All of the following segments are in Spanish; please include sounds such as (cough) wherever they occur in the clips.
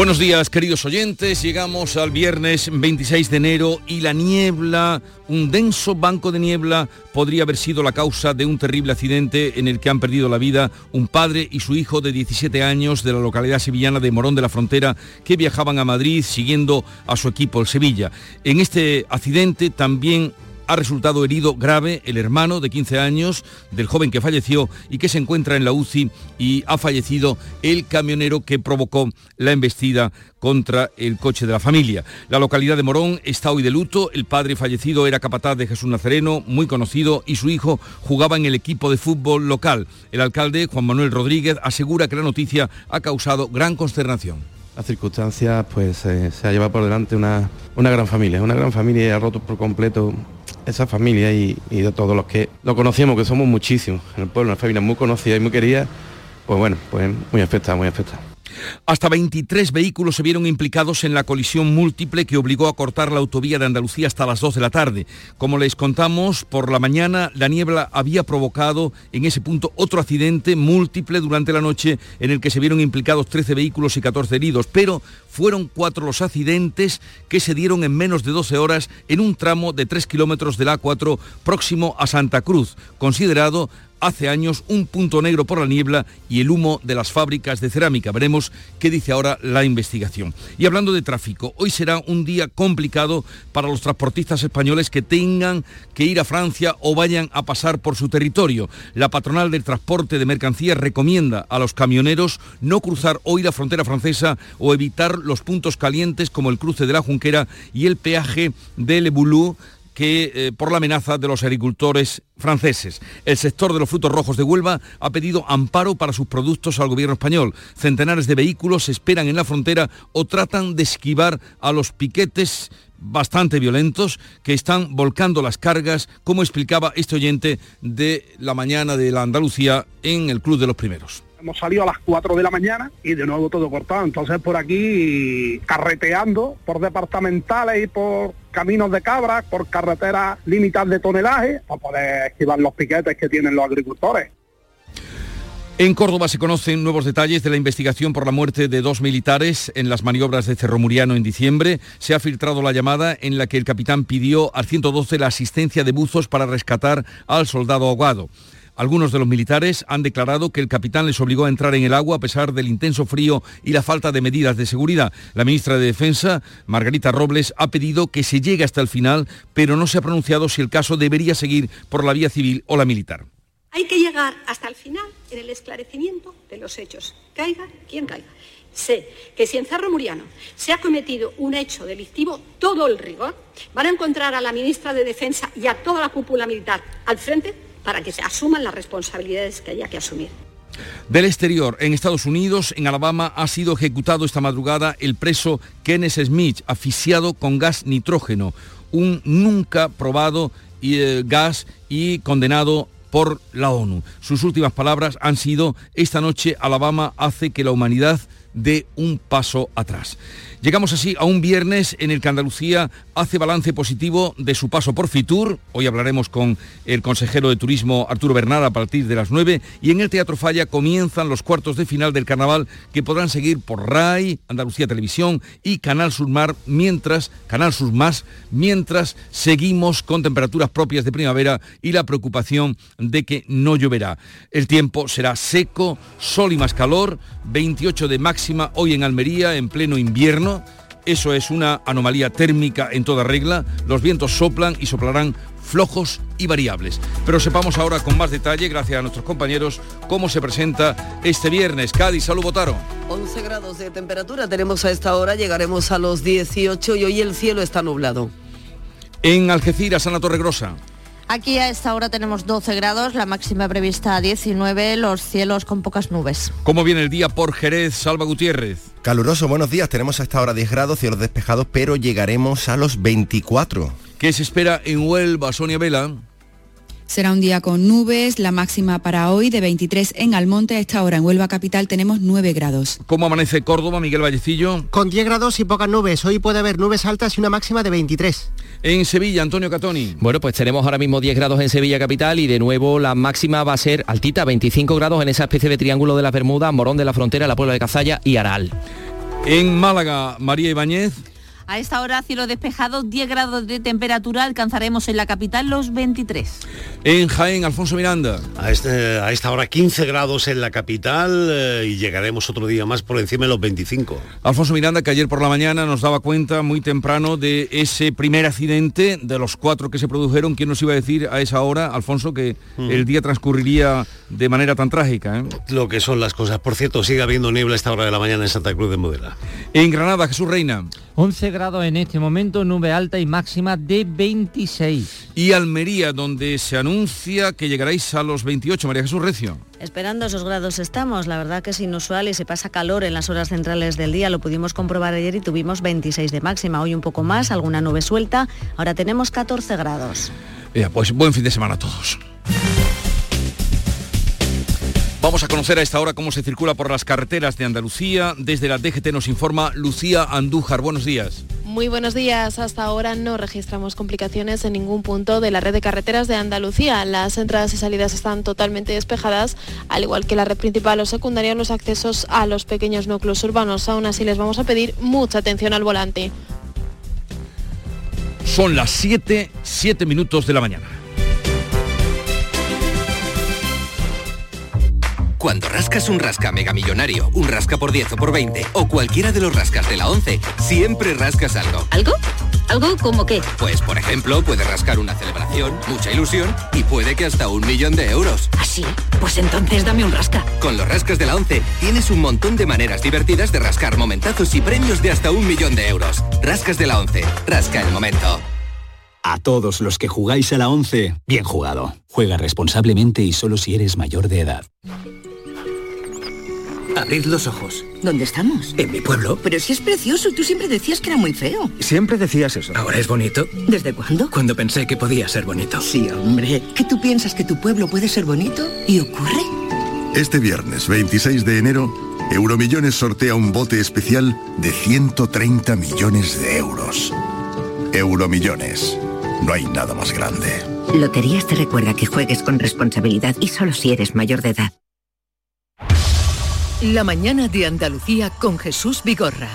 Buenos días, queridos oyentes. Llegamos al viernes 26 de enero y la niebla, un denso banco de niebla, podría haber sido la causa de un terrible accidente en el que han perdido la vida un padre y su hijo de 17 años de la localidad sevillana de Morón de la Frontera que viajaban a Madrid siguiendo a su equipo el Sevilla. En este accidente también ha resultado herido grave el hermano de 15 años del joven que falleció y que se encuentra en la UCI y ha fallecido el camionero que provocó la embestida contra el coche de la familia. La localidad de Morón está hoy de luto. El padre fallecido era capataz de Jesús Nazareno, muy conocido, y su hijo jugaba en el equipo de fútbol local. El alcalde, Juan Manuel Rodríguez, asegura que la noticia ha causado gran consternación. Las circunstancias, pues eh, se ha llevado por delante una, una gran familia, una gran familia y ha roto por completo esa familia y, de todos los que lo conocemos, que somos muchísimos en el pueblo, una familia muy conocida y muy querida, pues bueno, pues muy afectada, muy afectada. Hasta 23 vehículos se vieron implicados en la colisión múltiple que obligó a cortar la autovía de Andalucía hasta las 2 de la tarde. Como les contamos, por la mañana la niebla había provocado en ese punto otro accidente múltiple durante la noche en el que se vieron implicados 13 vehículos y 14 heridos, pero fueron cuatro los accidentes que se dieron en menos de 12 horas en un tramo de 3 kilómetros del A4 próximo a Santa Cruz, considerado hace años un punto negro por la niebla y el humo de las fábricas de cerámica. Veremos qué dice ahora la investigación. Y hablando de tráfico, hoy será un día complicado para los transportistas españoles que tengan que ir a Francia o vayan a pasar por su territorio. La patronal del transporte de mercancías recomienda a los camioneros no cruzar hoy la frontera francesa o evitar los puntos calientes como el cruce de la Junquera y el peaje de Le Boulou que eh, por la amenaza de los agricultores franceses. El sector de los frutos rojos de Huelva ha pedido amparo para sus productos al gobierno español. Centenares de vehículos esperan en la frontera o tratan de esquivar a los piquetes bastante violentos que están volcando las cargas, como explicaba este oyente de la mañana de la Andalucía en el Club de los Primeros. Hemos salido a las 4 de la mañana y de nuevo todo cortado. Entonces por aquí carreteando por departamentales y por caminos de cabras, por carreteras limitadas de tonelaje, para poder esquivar los piquetes que tienen los agricultores. En Córdoba se conocen nuevos detalles de la investigación por la muerte de dos militares en las maniobras de Cerro Muriano en diciembre. Se ha filtrado la llamada en la que el capitán pidió al 112 la asistencia de buzos para rescatar al soldado ahogado. Algunos de los militares han declarado que el capitán les obligó a entrar en el agua a pesar del intenso frío y la falta de medidas de seguridad. La ministra de Defensa, Margarita Robles, ha pedido que se llegue hasta el final, pero no se ha pronunciado si el caso debería seguir por la vía civil o la militar. Hay que llegar hasta el final en el esclarecimiento de los hechos, caiga quien caiga. Sé que si en Cerro Muriano se ha cometido un hecho delictivo, todo el rigor, van a encontrar a la ministra de Defensa y a toda la cúpula militar al frente para que se asuman las responsabilidades que haya que asumir. Del exterior, en Estados Unidos, en Alabama, ha sido ejecutado esta madrugada el preso Kenneth Smith, asfixiado con gas nitrógeno, un nunca probado eh, gas y condenado por la ONU. Sus últimas palabras han sido, esta noche Alabama hace que la humanidad dé un paso atrás. Llegamos así a un viernes en el que Andalucía hace balance positivo de su paso por Fitur. Hoy hablaremos con el consejero de Turismo Arturo Bernal a partir de las 9 y en el Teatro Falla comienzan los cuartos de final del carnaval que podrán seguir por RAI, Andalucía Televisión y Canal Sur Mar mientras Canal Sur Más mientras seguimos con temperaturas propias de primavera y la preocupación de que no lloverá. El tiempo será seco, sol y más calor, 28 de máxima hoy en Almería en pleno invierno eso es una anomalía térmica en toda regla. Los vientos soplan y soplarán flojos y variables. Pero sepamos ahora con más detalle, gracias a nuestros compañeros, cómo se presenta este viernes. Cádiz, salud, votaron. 11 grados de temperatura tenemos a esta hora, llegaremos a los 18 y hoy el cielo está nublado. En Algeciras, Ana Torregrosa. Aquí a esta hora tenemos 12 grados, la máxima prevista 19, los cielos con pocas nubes. ¿Cómo viene el día por Jerez, Salva Gutiérrez? Caluroso, buenos días. Tenemos a esta hora 10 grados, cielos despejados, pero llegaremos a los 24. ¿Qué se espera en Huelva, Sonia Vela? Será un día con nubes, la máxima para hoy de 23 en Almonte, a esta hora en Huelva Capital tenemos 9 grados. ¿Cómo amanece Córdoba, Miguel Vallecillo? Con 10 grados y pocas nubes, hoy puede haber nubes altas y una máxima de 23. En Sevilla, Antonio Catoni. Bueno, pues tenemos ahora mismo 10 grados en Sevilla Capital y de nuevo la máxima va a ser altita, 25 grados en esa especie de triángulo de las Bermudas, Morón de la Frontera, la Puebla de Cazalla y Aral. En Málaga, María Ibáñez. A esta hora cielo despejado, 10 grados de temperatura, alcanzaremos en la capital los 23. En Jaén, Alfonso Miranda. A, este, a esta hora 15 grados en la capital eh, y llegaremos otro día más por encima de los 25. Alfonso Miranda, que ayer por la mañana nos daba cuenta muy temprano de ese primer accidente, de los cuatro que se produjeron. ¿Quién nos iba a decir a esa hora, Alfonso, que Mm. el día transcurriría de manera tan trágica? eh? Lo que son las cosas. Por cierto, sigue habiendo niebla a esta hora de la mañana en Santa Cruz de Modela. En Granada, Jesús Reina. 11 grados en este momento, nube alta y máxima de 26. Y Almería, donde se anuncia que llegaréis a los 28. María Jesús Recio. Esperando esos grados estamos, la verdad que es inusual y se pasa calor en las horas centrales del día, lo pudimos comprobar ayer y tuvimos 26 de máxima, hoy un poco más, alguna nube suelta, ahora tenemos 14 grados. Ya, pues buen fin de semana a todos. Vamos a conocer a esta hora cómo se circula por las carreteras de Andalucía. Desde la DGT nos informa Lucía Andújar. Buenos días. Muy buenos días. Hasta ahora no registramos complicaciones en ningún punto de la red de carreteras de Andalucía. Las entradas y salidas están totalmente despejadas, al igual que la red principal o secundaria, los accesos a los pequeños núcleos urbanos. Aún así les vamos a pedir mucha atención al volante. Son las 7, 7 minutos de la mañana. Cuando rascas un rasca mega millonario, un rasca por 10 o por 20 o cualquiera de los rascas de la 11, siempre rascas algo. ¿Algo? ¿Algo como qué? Pues por ejemplo, puedes rascar una celebración, mucha ilusión y puede que hasta un millón de euros. ¿Así? Pues entonces dame un rasca. Con los rascas de la 11 tienes un montón de maneras divertidas de rascar momentazos y premios de hasta un millón de euros. Rascas de la 11, rasca el momento. A todos los que jugáis a la 11, bien jugado. Juega responsablemente y solo si eres mayor de edad. Abrid los ojos. ¿Dónde estamos? En mi pueblo. Pero si es precioso, tú siempre decías que era muy feo. Siempre decías eso. Ahora es bonito. ¿Desde cuándo? Cuando pensé que podía ser bonito. Sí, hombre. ¿Que tú piensas que tu pueblo puede ser bonito? ¿Y ocurre? Este viernes 26 de enero, Euromillones sortea un bote especial de 130 millones de euros. Euromillones. No hay nada más grande. Loterías te recuerda que juegues con responsabilidad y solo si eres mayor de edad. La mañana de Andalucía con Jesús Vigorra.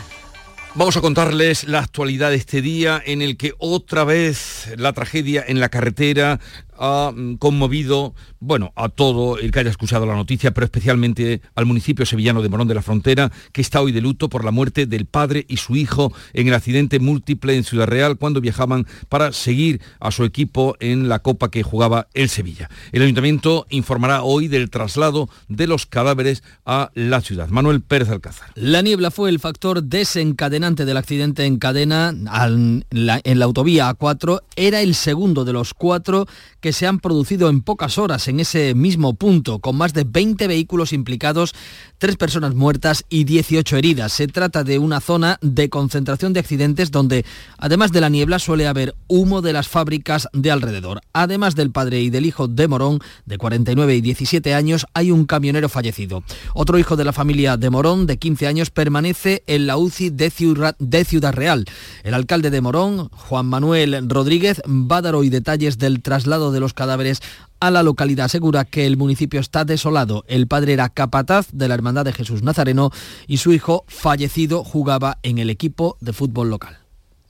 Vamos a contarles la actualidad de este día en el que otra vez la tragedia en la carretera ha mm, conmovido, bueno, a todo el que haya escuchado la noticia, pero especialmente al municipio sevillano de Morón de la Frontera, que está hoy de luto por la muerte del padre y su hijo en el accidente múltiple en Ciudad Real cuando viajaban para seguir a su equipo en la copa que jugaba el Sevilla. El ayuntamiento informará hoy del traslado de los cadáveres a la ciudad. Manuel Pérez Alcázar. La niebla fue el factor desencadenante del accidente en cadena en la autovía A4. Era el segundo de los cuatro que se han producido en pocas horas en ese mismo punto, con más de 20 vehículos implicados, tres personas muertas y 18 heridas. Se trata de una zona de concentración de accidentes donde, además de la niebla, suele haber humo de las fábricas de alrededor. Además del padre y del hijo de Morón, de 49 y 17 años, hay un camionero fallecido. Otro hijo de la familia de Morón, de 15 años, permanece en la UCI de Ciudad, de Ciudad Real. El alcalde de Morón, Juan Manuel Rodríguez, va a dar hoy detalles del traslado de los cadáveres a la localidad. Asegura que el municipio está desolado. El padre era capataz de la Hermandad de Jesús Nazareno y su hijo, fallecido, jugaba en el equipo de fútbol local.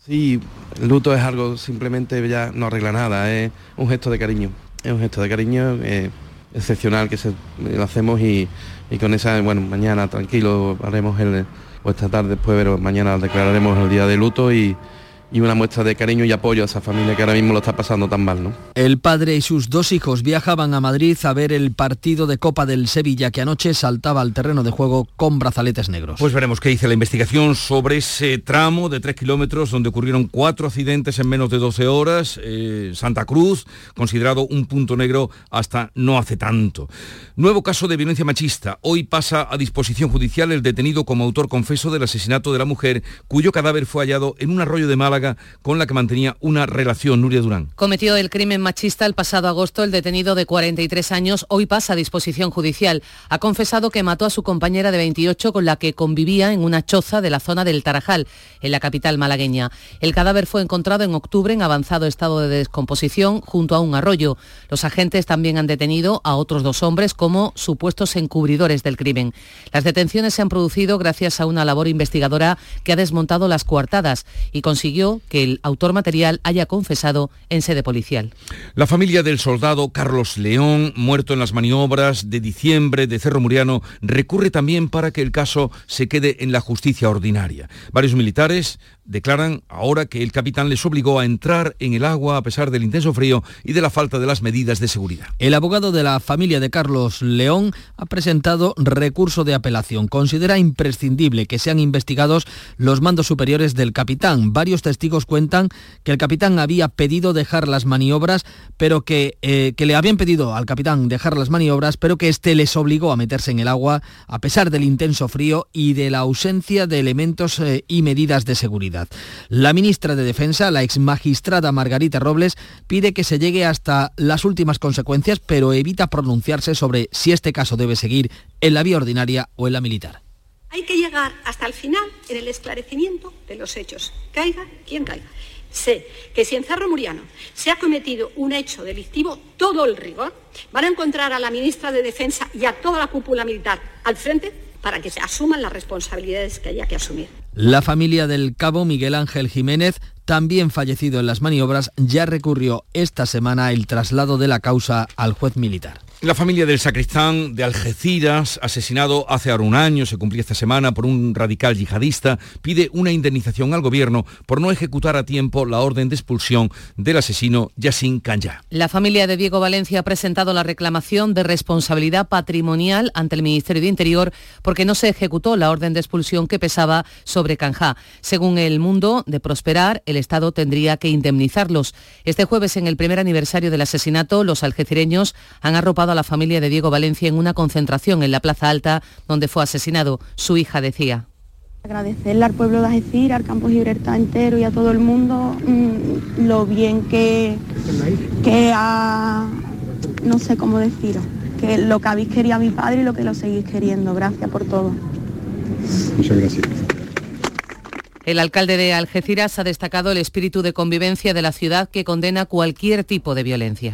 Sí, el luto es algo simplemente ya no arregla nada, es un gesto de cariño, es un gesto de cariño eh, excepcional que se, lo hacemos y, y con esa, bueno, mañana tranquilo haremos el, o esta tarde después, pero mañana declararemos el día de luto y, y una muestra de cariño y apoyo a esa familia que ahora mismo lo está pasando tan mal, ¿no? El padre y sus dos hijos viajaban a Madrid a ver el partido de Copa del Sevilla que anoche saltaba al terreno de juego con brazaletes negros. Pues veremos qué dice la investigación sobre ese tramo de 3 kilómetros donde ocurrieron cuatro accidentes en menos de 12 horas. Eh, Santa Cruz, considerado un punto negro hasta no hace tanto. Nuevo caso de violencia machista. Hoy pasa a disposición judicial el detenido como autor confeso del asesinato de la mujer cuyo cadáver fue hallado en un arroyo de Málaga Con la que mantenía una relación. Nuria Durán. Cometió el crimen machista el pasado agosto. El detenido de 43 años hoy pasa a disposición judicial. Ha confesado que mató a su compañera de 28 con la que convivía en una choza de la zona del Tarajal, en la capital malagueña. El cadáver fue encontrado en octubre en avanzado estado de descomposición junto a un arroyo. Los agentes también han detenido a otros dos hombres como supuestos encubridores del crimen. Las detenciones se han producido gracias a una labor investigadora que ha desmontado las coartadas y consiguió que el autor material haya confesado en sede policial. La familia del soldado Carlos León, muerto en las maniobras de diciembre de Cerro Muriano, recurre también para que el caso se quede en la justicia ordinaria. Varios militares declaran ahora que el capitán les obligó a entrar en el agua a pesar del intenso frío y de la falta de las medidas de seguridad. El abogado de la familia de Carlos León ha presentado recurso de apelación. Considera imprescindible que sean investigados los mandos superiores del capitán. Varios testigos cuentan que el capitán había pedido dejar las maniobras, pero que, eh, que le habían pedido al capitán dejar las maniobras, pero que éste les obligó a meterse en el agua a pesar del intenso frío y de la ausencia de elementos eh, y medidas de seguridad. La ministra de Defensa, la ex magistrada Margarita Robles, pide que se llegue hasta las últimas consecuencias, pero evita pronunciarse sobre si este caso debe seguir en la vía ordinaria o en la militar. Hay que llegar hasta el final en el esclarecimiento de los hechos, caiga quien caiga. Sé que si en Cerro Muriano se ha cometido un hecho delictivo, todo el rigor, van a encontrar a la ministra de Defensa y a toda la cúpula militar al frente para que se asuman las responsabilidades que haya que asumir. La familia del cabo Miguel Ángel Jiménez, también fallecido en las maniobras, ya recurrió esta semana el traslado de la causa al juez militar. La familia del sacristán de Algeciras, asesinado hace ahora un año, se cumplía esta semana por un radical yihadista, pide una indemnización al gobierno por no ejecutar a tiempo la orden de expulsión del asesino Yassin Kanya. La familia de Diego Valencia ha presentado la reclamación de responsabilidad patrimonial ante el Ministerio de Interior porque no se ejecutó la orden de expulsión que pesaba sobre Canja. Según el Mundo, de prosperar, el Estado tendría que indemnizarlos. Este jueves, en el primer aniversario del asesinato, los algecireños han arropado a la familia de Diego Valencia en una concentración en la Plaza Alta, donde fue asesinado. Su hija decía. Agradecerle al pueblo de Algeciras, al campo Gibraltar entero y a todo el mundo mmm, lo bien que, que ha, no sé cómo deciros, que lo que habéis querido a mi padre y lo que lo seguís queriendo. Gracias por todo. Muchas gracias. El alcalde de Algeciras ha destacado el espíritu de convivencia de la ciudad que condena cualquier tipo de violencia.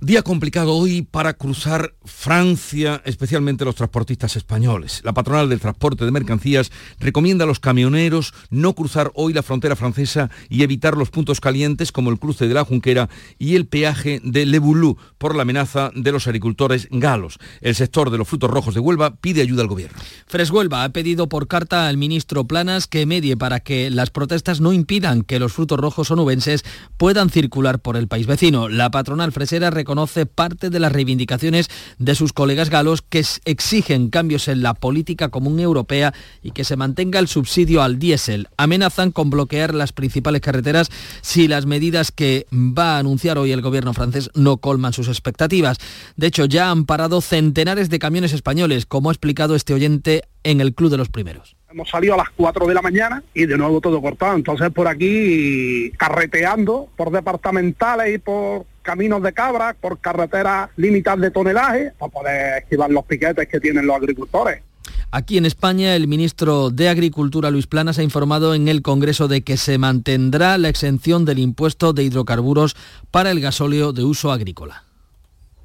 Día complicado hoy para cruzar Francia, especialmente los transportistas españoles. La patronal del transporte de mercancías recomienda a los camioneros no cruzar hoy la frontera francesa y evitar los puntos calientes como el cruce de la Junquera y el peaje de Le Boulou por la amenaza de los agricultores galos. El sector de los frutos rojos de Huelva pide ayuda al gobierno. Freshuelva ha pedido por carta al ministro Planas que medie para que las protestas no impidan que los frutos rojos onubenses puedan circular por el país vecino. La patronal fresera reconoce parte de las reivindicaciones de sus colegas galos que exigen cambios en la política común europea y que se mantenga el subsidio al diésel. Amenazan con bloquear las principales carreteras si las medidas que va a anunciar hoy el gobierno francés no colman sus expectativas. De hecho, ya han parado centenares de camiones españoles, como ha explicado este oyente en el Club de los Primeros. Hemos salido a las 4 de la mañana y de nuevo todo cortado. Entonces por aquí carreteando por departamentales y por caminos de cabra, por carreteras limitadas de tonelaje, para poder esquivar los piquetes que tienen los agricultores. Aquí en España, el ministro de Agricultura, Luis Planas, ha informado en el Congreso de que se mantendrá la exención del impuesto de hidrocarburos para el gasóleo de uso agrícola.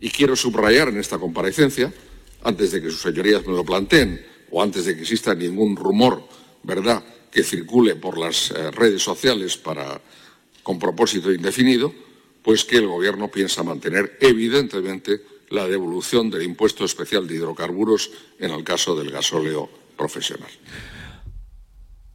Y quiero subrayar en esta comparecencia, antes de que sus señorías me lo planteen, o antes de que exista ningún rumor, ¿verdad?, que circule por las eh, redes sociales para, con propósito indefinido, pues que el Gobierno piensa mantener, evidentemente, la devolución del impuesto especial de hidrocarburos en el caso del gasóleo profesional.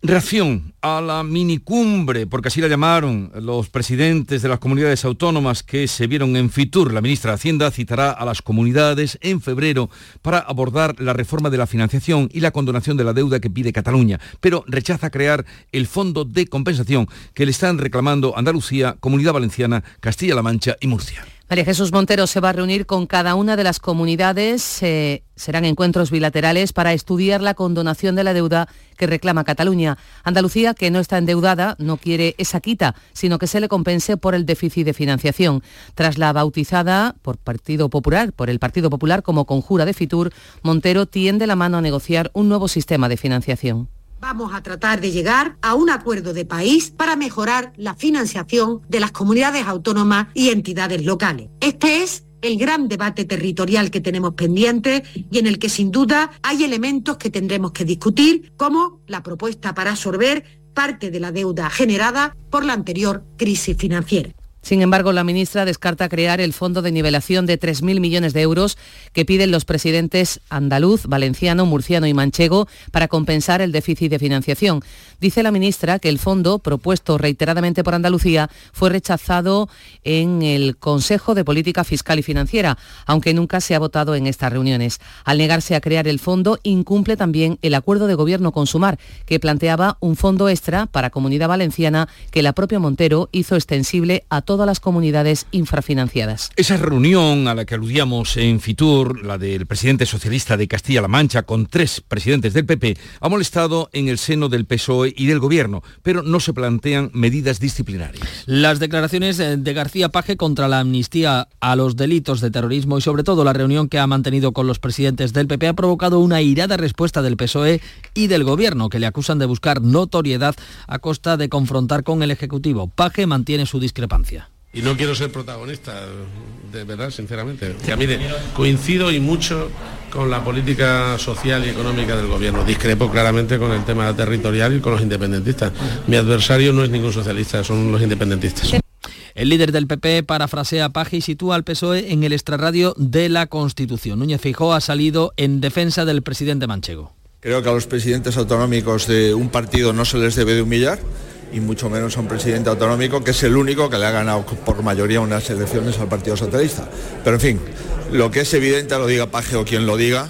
Reacción a la minicumbre, porque así la llamaron los presidentes de las comunidades autónomas que se vieron en Fitur. La ministra de Hacienda citará a las comunidades en febrero para abordar la reforma de la financiación y la condonación de la deuda que pide Cataluña, pero rechaza crear el fondo de compensación que le están reclamando Andalucía, Comunidad Valenciana, Castilla-La Mancha y Murcia. María Jesús Montero se va a reunir con cada una de las comunidades. Eh, serán encuentros bilaterales para estudiar la condonación de la deuda que reclama Cataluña. Andalucía, que no está endeudada, no quiere esa quita, sino que se le compense por el déficit de financiación. Tras la bautizada por Partido Popular, por el Partido Popular como conjura de Fitur, Montero tiende la mano a negociar un nuevo sistema de financiación. Vamos a tratar de llegar a un acuerdo de país para mejorar la financiación de las comunidades autónomas y entidades locales. Este es el gran debate territorial que tenemos pendiente y en el que sin duda hay elementos que tendremos que discutir, como la propuesta para absorber parte de la deuda generada por la anterior crisis financiera. Sin embargo, la ministra descarta crear el fondo de nivelación de 3.000 millones de euros que piden los presidentes andaluz, valenciano, murciano y manchego para compensar el déficit de financiación. Dice la ministra que el fondo, propuesto reiteradamente por Andalucía, fue rechazado en el Consejo de Política Fiscal y Financiera, aunque nunca se ha votado en estas reuniones. Al negarse a crear el fondo, incumple también el acuerdo de gobierno con Sumar, que planteaba un fondo extra para Comunidad Valenciana que la propia Montero hizo extensible a todas las comunidades infrafinanciadas. Esa reunión a la que aludíamos en Fitur, la del presidente socialista de Castilla-La Mancha con tres presidentes del PP, ha molestado en el seno del PSOE y del Gobierno, pero no se plantean medidas disciplinarias. Las declaraciones de García Paje contra la amnistía a los delitos de terrorismo y sobre todo la reunión que ha mantenido con los presidentes del PP ha provocado una irada respuesta del PSOE y del Gobierno, que le acusan de buscar notoriedad a costa de confrontar con el Ejecutivo. Paje mantiene su discrepancia. Y no quiero ser protagonista, de verdad, sinceramente. Ya mire, coincido y mucho con la política social y económica del gobierno. Discrepo claramente con el tema territorial y con los independentistas. Mi adversario no es ningún socialista, son los independentistas. El líder del PP parafrasea Paje y sitúa al PSOE en el extrarradio de la Constitución. Núñez Fijó ha salido en defensa del presidente manchego. Creo que a los presidentes autonómicos de un partido no se les debe de humillar y mucho menos a un presidente autonómico que es el único que le ha ganado por mayoría unas elecciones al Partido Socialista. Pero en fin, lo que es evidente, lo diga Paje o quien lo diga,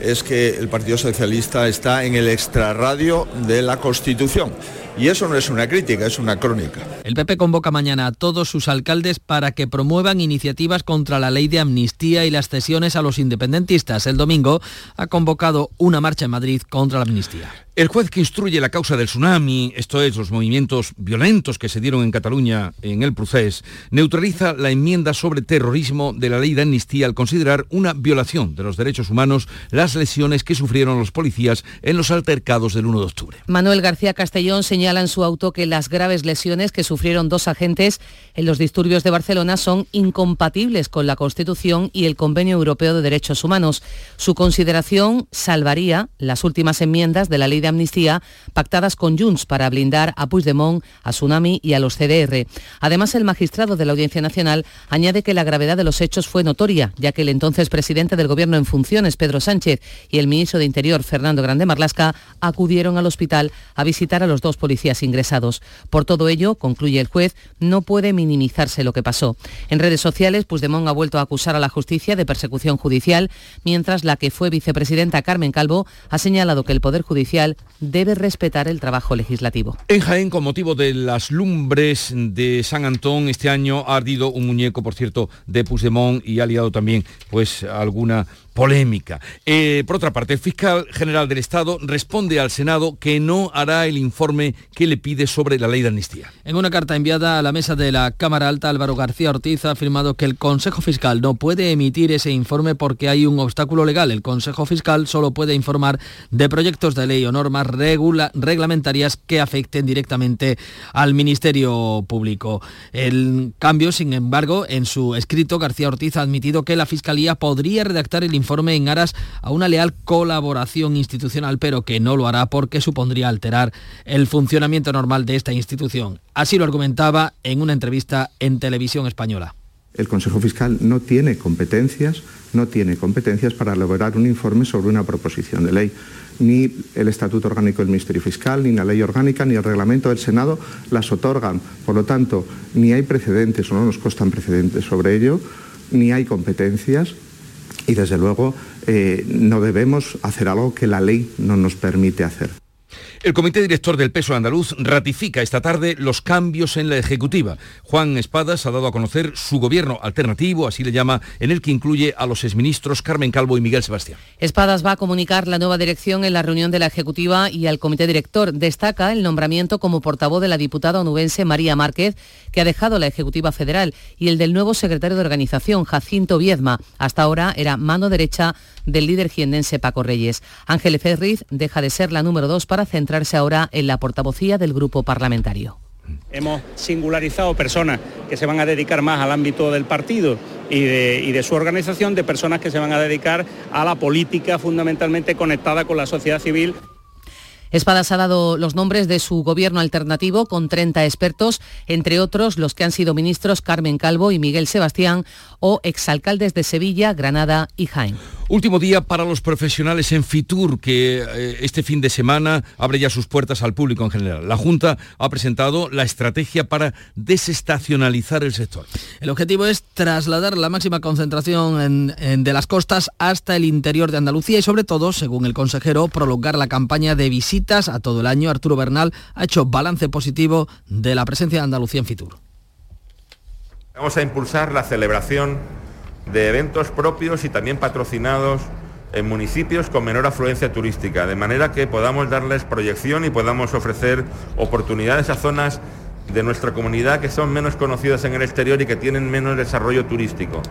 es que el Partido Socialista está en el extrarradio de la Constitución. Y eso no es una crítica, es una crónica. El PP convoca mañana a todos sus alcaldes para que promuevan iniciativas contra la ley de amnistía y las cesiones a los independentistas. El domingo ha convocado una marcha en Madrid contra la amnistía. El juez que instruye la causa del tsunami, esto es, los movimientos violentos que se dieron en Cataluña en el procés, neutraliza la enmienda sobre terrorismo de la ley de amnistía al considerar una violación de los derechos humanos las lesiones que sufrieron los policías en los altercados del 1 de octubre. Manuel García Castellón señala en su auto que las graves lesiones que sufrieron dos agentes en los disturbios de Barcelona son incompatibles con la Constitución y el Convenio Europeo de Derechos Humanos. Su consideración salvaría las últimas enmiendas de la ley de amnistía pactadas con Junts para blindar a Puigdemont, a Tsunami y a los CDR. Además, el magistrado de la Audiencia Nacional añade que la gravedad de los hechos fue notoria, ya que el entonces presidente del Gobierno en funciones, Pedro Sánchez, y el ministro de Interior, Fernando Grande Marlasca, acudieron al hospital a visitar a los dos policías ingresados. Por todo ello, concluye el juez, no puede minimizarse lo que pasó. En redes sociales, Puigdemont ha vuelto a acusar a la justicia de persecución judicial, mientras la que fue vicepresidenta Carmen Calvo ha señalado que el Poder Judicial debe respetar el trabajo legislativo. En Jaén, con motivo de las lumbres de San Antón, este año ha ardido un muñeco, por cierto, de Puigdemont y ha liado también pues alguna polémica. Eh, por otra parte, el fiscal general del Estado responde al Senado que no hará el informe que le pide sobre la ley de amnistía. En una carta enviada a la mesa de la Cámara Alta, Álvaro García Ortiz ha afirmado que el Consejo Fiscal no puede emitir ese informe porque hay un obstáculo legal. El Consejo Fiscal solo puede informar de proyectos de ley o normas reglamentarias que afecten directamente al Ministerio Público. El cambio, sin embargo, en su escrito, García Ortiz ha admitido que la Fiscalía podría redactar el informe informe en aras a una leal colaboración institucional, pero que no lo hará porque supondría alterar el funcionamiento normal de esta institución. Así lo argumentaba en una entrevista en televisión española. El Consejo Fiscal no tiene competencias, no tiene competencias para elaborar un informe sobre una proposición de ley. Ni el Estatuto Orgánico del Ministerio Fiscal, ni la Ley Orgánica, ni el Reglamento del Senado las otorgan. Por lo tanto, ni hay precedentes o no nos constan precedentes sobre ello, ni hay competencias y desde luego eh, no debemos hacer algo que la ley no nos permite hacer. El comité director del peso andaluz ratifica esta tarde los cambios en la ejecutiva. Juan Espadas ha dado a conocer su gobierno alternativo, así le llama, en el que incluye a los exministros Carmen Calvo y Miguel Sebastián. Espadas va a comunicar la nueva dirección en la reunión de la ejecutiva y al comité director. Destaca el nombramiento como portavoz de la diputada onubense María Márquez, que ha dejado la ejecutiva federal, y el del nuevo secretario de organización, Jacinto Viezma. Hasta ahora era mano derecha del líder jiendense Paco Reyes. Ángel Ferriz deja de ser la número dos para centrar ahora en la portavocía del grupo parlamentario. Hemos singularizado personas que se van a dedicar más al ámbito del partido y de, y de, su organización, de personas que se van a dedicar a la política fundamentalmente conectada con la sociedad civil. Espadas ha dado los nombres de su gobierno alternativo con 30 expertos, entre otros los que han sido ministros Carmen Calvo y Miguel Sebastián o exalcaldes de Sevilla, Granada y Jaén. Último día para los profesionales en Fitur, que eh, este fin de semana abre ya sus puertas al público en general. La Junta ha presentado la estrategia para desestacionalizar el sector. El objetivo es trasladar la máxima concentración en, en, de las costas hasta el interior de Andalucía y sobre todo, según el consejero, prolongar la campaña de visitas a todo el año. Arturo Bernal ha hecho balance positivo de la presencia de Andalucía en Fitur. Vamos a impulsar la celebración de eventos propios y también patrocinados en municipios con menor afluencia turística, de manera que podamos darles proyección y podamos ofrecer oportunidades a zonas de nuestra comunidad que son menos conocidas en el exterior y que tienen menos desarrollo turístico.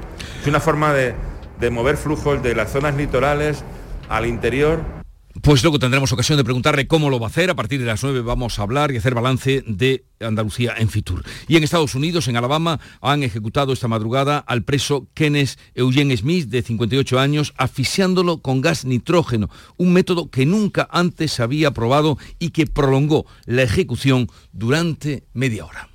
Es una forma de, de mover flujos de las zonas litorales al interior pues luego tendremos ocasión de preguntarle cómo lo va a hacer. A partir de las 9 vamos a hablar y hacer balance de Andalucía en Fitur. Y en Estados Unidos, en Alabama, han ejecutado esta madrugada al preso Kenneth Eugene Smith, de 58 años, asfixiándolo con gas nitrógeno, un método que nunca antes se había probado y que prolongó la ejecución durante media hora.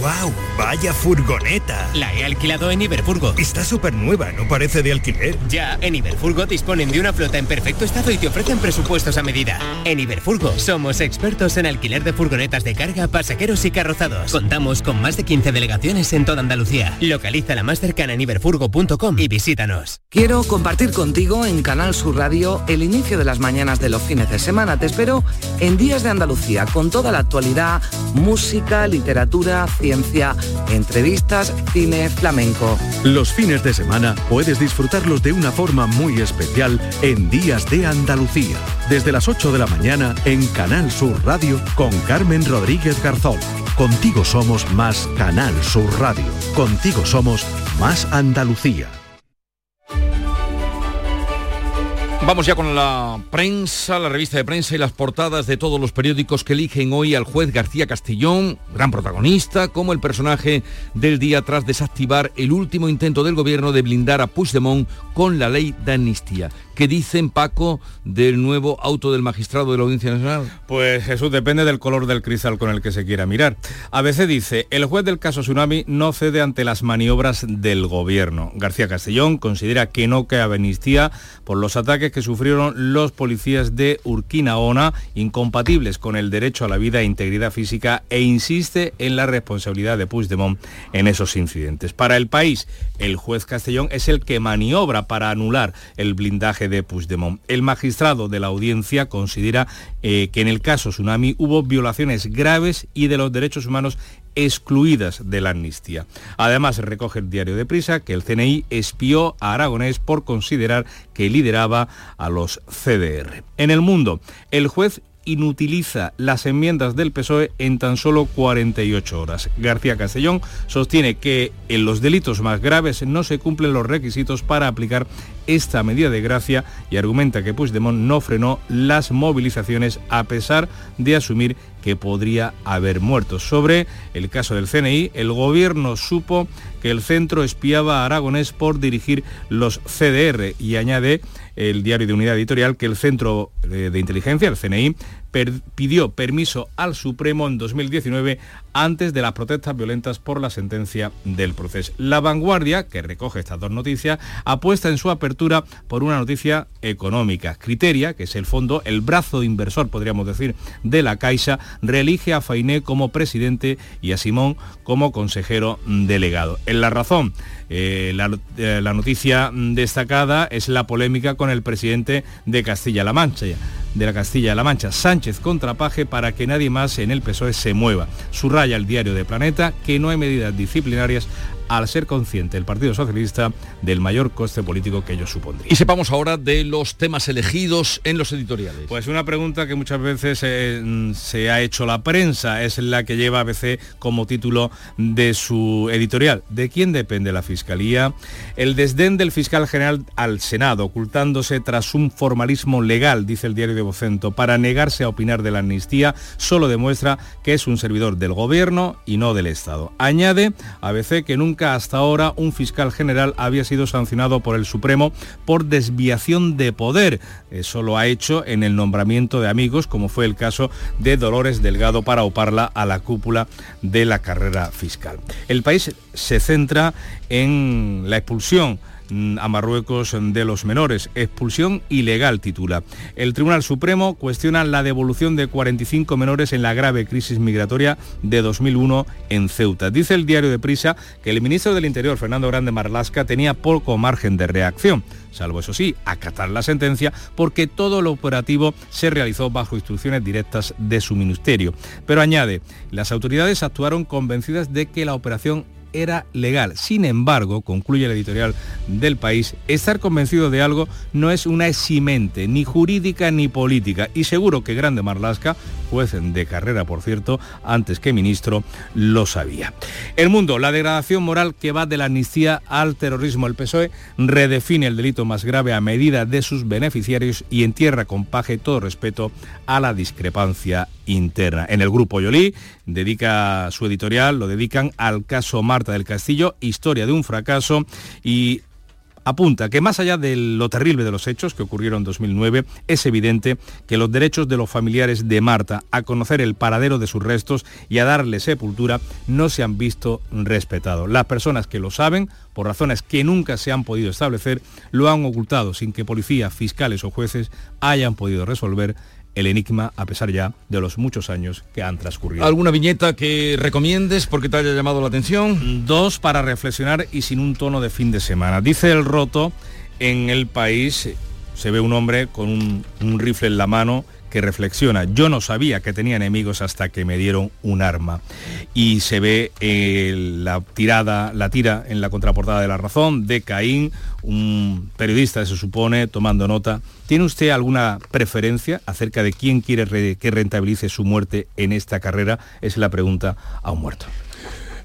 ¡Wow! ¡Vaya furgoneta! La he alquilado en Iberfurgo. Está súper nueva, ¿no parece de alquiler? Ya, en Iberfurgo disponen de una flota en perfecto estado y te ofrecen presupuestos a medida. En Iberfurgo somos expertos en alquiler de furgonetas de carga, pasajeros y carrozados. Contamos con más de 15 delegaciones en toda Andalucía. Localiza la más cercana en iberfurgo.com y visítanos. Quiero compartir contigo en Canal Sur Radio el inicio de las mañanas de los fines de semana. Te espero en Días de Andalucía con toda la actualidad, música, literatura, ciencia, entrevistas, cine, flamenco. Los fines de semana puedes disfrutarlos de una forma muy especial en Días de Andalucía, desde las 8 de la mañana en Canal Sur Radio con Carmen Rodríguez Garzón. Contigo somos más Canal Sur Radio. Contigo somos más Andalucía. Vamos ya con la prensa, la revista de prensa y las portadas de todos los periódicos que eligen hoy al juez García Castellón, gran protagonista, como el personaje del día tras desactivar el último intento del gobierno de blindar a Puigdemont con la ley de amnistía. ¿Qué dicen, Paco, del nuevo auto del magistrado de la Audiencia Nacional? Pues Jesús, depende del color del cristal con el que se quiera mirar. ABC dice, el juez del caso Tsunami no cede ante las maniobras del gobierno. García Castellón considera que no cabe amnistía por los ataques que sufrieron los policías de Urquinaona, incompatibles con el derecho a la vida e integridad física, e insiste en la responsabilidad de Puigdemont en esos incidentes. Para el país, el juez Castellón es el que maniobra para anular el blindaje de Puigdemont. El magistrado de la audiencia considera eh, que en el caso Tsunami hubo violaciones graves y de los derechos humanos excluidas de la amnistía. Además, recoge el diario de Prisa que el CNI espió a Aragonés por considerar que lideraba a los CDR. En el mundo, el juez inutiliza las enmiendas del PSOE en tan solo 48 horas. García Castellón sostiene que en los delitos más graves no se cumplen los requisitos para aplicar esta medida de gracia y argumenta que Puigdemont no frenó las movilizaciones a pesar de asumir que podría haber muerto. Sobre el caso del CNI, el gobierno supo que el centro espiaba a Aragonés por dirigir los CDR y añade el diario de unidad editorial que el Centro de Inteligencia, el CNI, pidió permiso al Supremo en 2019 antes de las protestas violentas por la sentencia del proceso. La vanguardia, que recoge estas dos noticias, apuesta en su apertura por una noticia económica. Criteria, que es el fondo, el brazo inversor, podríamos decir, de la Caixa, reelige a Fainé como presidente y a Simón como consejero delegado. En la razón, eh, eh, la noticia destacada es la polémica con el presidente de Castilla-La Mancha de la Castilla-La Mancha. Sánchez contra Paje para que nadie más en el PSOE se mueva. Subraya el diario de Planeta que no hay medidas disciplinarias al ser consciente el Partido Socialista del mayor coste político que ello supondría. Y sepamos ahora de los temas elegidos en los editoriales. Pues una pregunta que muchas veces eh, se ha hecho la prensa es la que lleva ABC como título de su editorial. ¿De quién depende la Fiscalía? El desdén del fiscal general al Senado, ocultándose tras un formalismo legal, dice el diario de Vocento, para negarse a opinar de la amnistía, solo demuestra que es un servidor del gobierno y no del Estado. Añade ABC que nunca hasta ahora un fiscal general había sido sancionado por el Supremo por desviación de poder. Eso lo ha hecho en el nombramiento de amigos, como fue el caso de Dolores Delgado para oparla a la cúpula de la carrera fiscal. El país se centra en la expulsión a Marruecos de los menores. Expulsión ilegal titula. El Tribunal Supremo cuestiona la devolución de 45 menores en la grave crisis migratoria de 2001 en Ceuta. Dice el diario de Prisa que el ministro del Interior, Fernando Grande Marlasca, tenía poco margen de reacción salvo eso sí, acatar la sentencia, porque todo lo operativo se realizó bajo instrucciones directas de su ministerio. Pero añade, las autoridades actuaron convencidas de que la operación era legal. Sin embargo, concluye el editorial del país, estar convencido de algo no es una eximente, ni jurídica ni política. Y seguro que Grande Marlasca, juez de carrera por cierto, antes que ministro, lo sabía. El mundo, la degradación moral que va de la amnistía al terrorismo. El PSOE redefine el delito más grave a medida de sus beneficiarios y entierra con paje todo respeto a la discrepancia interna. En el grupo Yolí dedica su editorial, lo dedican al caso Marta del Castillo, historia de un fracaso y apunta que más allá de lo terrible de los hechos que ocurrieron en 2009, es evidente que los derechos de los familiares de Marta a conocer el paradero de sus restos y a darle sepultura no se han visto respetados. Las personas que lo saben, por razones que nunca se han podido establecer, lo han ocultado sin que policías, fiscales o jueces hayan podido resolver el enigma a pesar ya de los muchos años que han transcurrido. ¿Alguna viñeta que recomiendes porque te haya llamado la atención? Dos para reflexionar y sin un tono de fin de semana. Dice el roto, en el país se ve un hombre con un, un rifle en la mano que reflexiona, yo no sabía que tenía enemigos hasta que me dieron un arma. Y se ve eh, la tirada, la tira en la contraportada de La Razón de Caín, un periodista se supone, tomando nota. ¿Tiene usted alguna preferencia acerca de quién quiere que rentabilice su muerte en esta carrera? Es la pregunta a un muerto.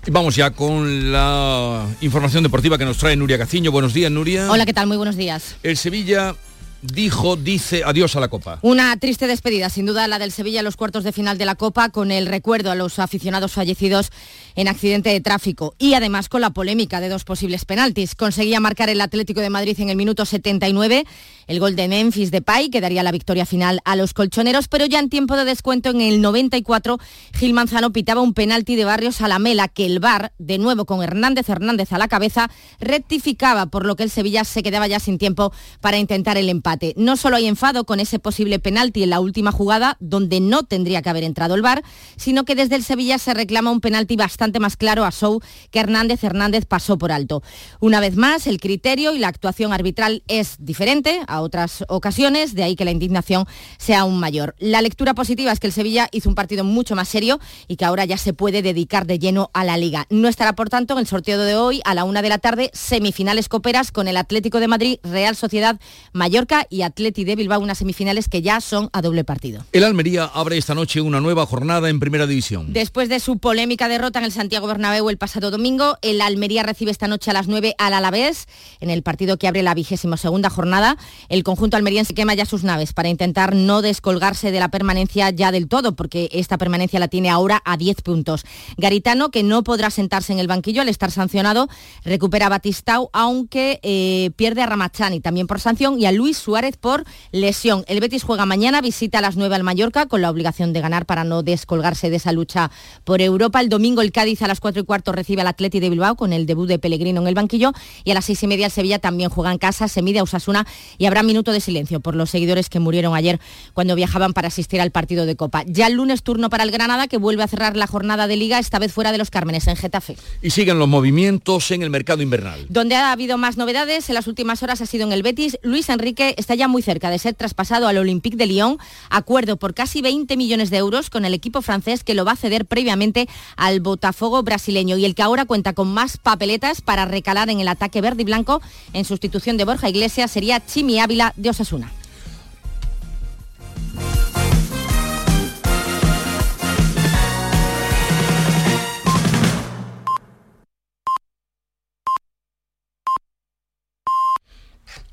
Y vamos ya con la información deportiva que nos trae Nuria Caciño. Buenos días, Nuria. Hola, ¿qué tal? Muy buenos días. El Sevilla dijo, dice adiós a la Copa. Una triste despedida, sin duda, la del Sevilla en los cuartos de final de la Copa, con el recuerdo a los aficionados fallecidos en accidente de tráfico y además con la polémica de dos posibles penaltis. Conseguía marcar el Atlético de Madrid en el minuto 79 el gol de Memphis de Pay, que daría la victoria final a los colchoneros, pero ya en tiempo de descuento en el 94, Gil Manzano pitaba un penalti de Barrios a la Mela, que el VAR, de nuevo con Hernández Hernández a la cabeza, rectificaba, por lo que el Sevilla se quedaba ya sin tiempo para intentar el empate. No solo hay enfado con ese posible penalti en la última jugada, donde no tendría que haber entrado el VAR, sino que desde el Sevilla se reclama un penalti bastante más claro a Sou que Hernández Hernández pasó por alto. Una vez más, el criterio y la actuación arbitral es diferente otras ocasiones, de ahí que la indignación sea aún mayor. La lectura positiva es que el Sevilla hizo un partido mucho más serio y que ahora ya se puede dedicar de lleno a la liga. No estará, por tanto, en el sorteo de hoy a la una de la tarde, semifinales coperas con el Atlético de Madrid, Real Sociedad, Mallorca y Atleti de Bilbao, unas semifinales que ya son a doble partido. El Almería abre esta noche una nueva jornada en Primera División. Después de su polémica derrota en el Santiago Bernabéu el pasado domingo, el Almería recibe esta noche a las 9 al Alavés, en el partido que abre la vigésima segunda jornada el conjunto almeriense quema ya sus naves para intentar no descolgarse de la permanencia ya del todo, porque esta permanencia la tiene ahora a 10 puntos. Garitano, que no podrá sentarse en el banquillo al estar sancionado, recupera a Batistau, aunque eh, pierde a Ramachani también por sanción y a Luis Suárez por lesión. El Betis juega mañana, visita a las 9 al Mallorca con la obligación de ganar para no descolgarse de esa lucha por Europa. El domingo el Cádiz a las 4 y cuarto recibe al Atleti de Bilbao con el debut de Pellegrino en el banquillo y a las 6 y media el Sevilla también juega en casa, se mide a Usasuna y habrá Habrá minuto de silencio por los seguidores que murieron ayer cuando viajaban para asistir al partido de Copa. Ya el lunes turno para el Granada, que vuelve a cerrar la jornada de Liga, esta vez fuera de los Cármenes, en Getafe. Y siguen los movimientos en el mercado invernal. Donde ha habido más novedades en las últimas horas ha sido en el Betis. Luis Enrique está ya muy cerca de ser traspasado al Olympique de Lyon, acuerdo por casi 20 millones de euros con el equipo francés que lo va a ceder previamente al Botafogo brasileño y el que ahora cuenta con más papeletas para recalar en el ataque verde y blanco en sustitución de Borja Iglesias sería Chimi Ávila de Osasuna.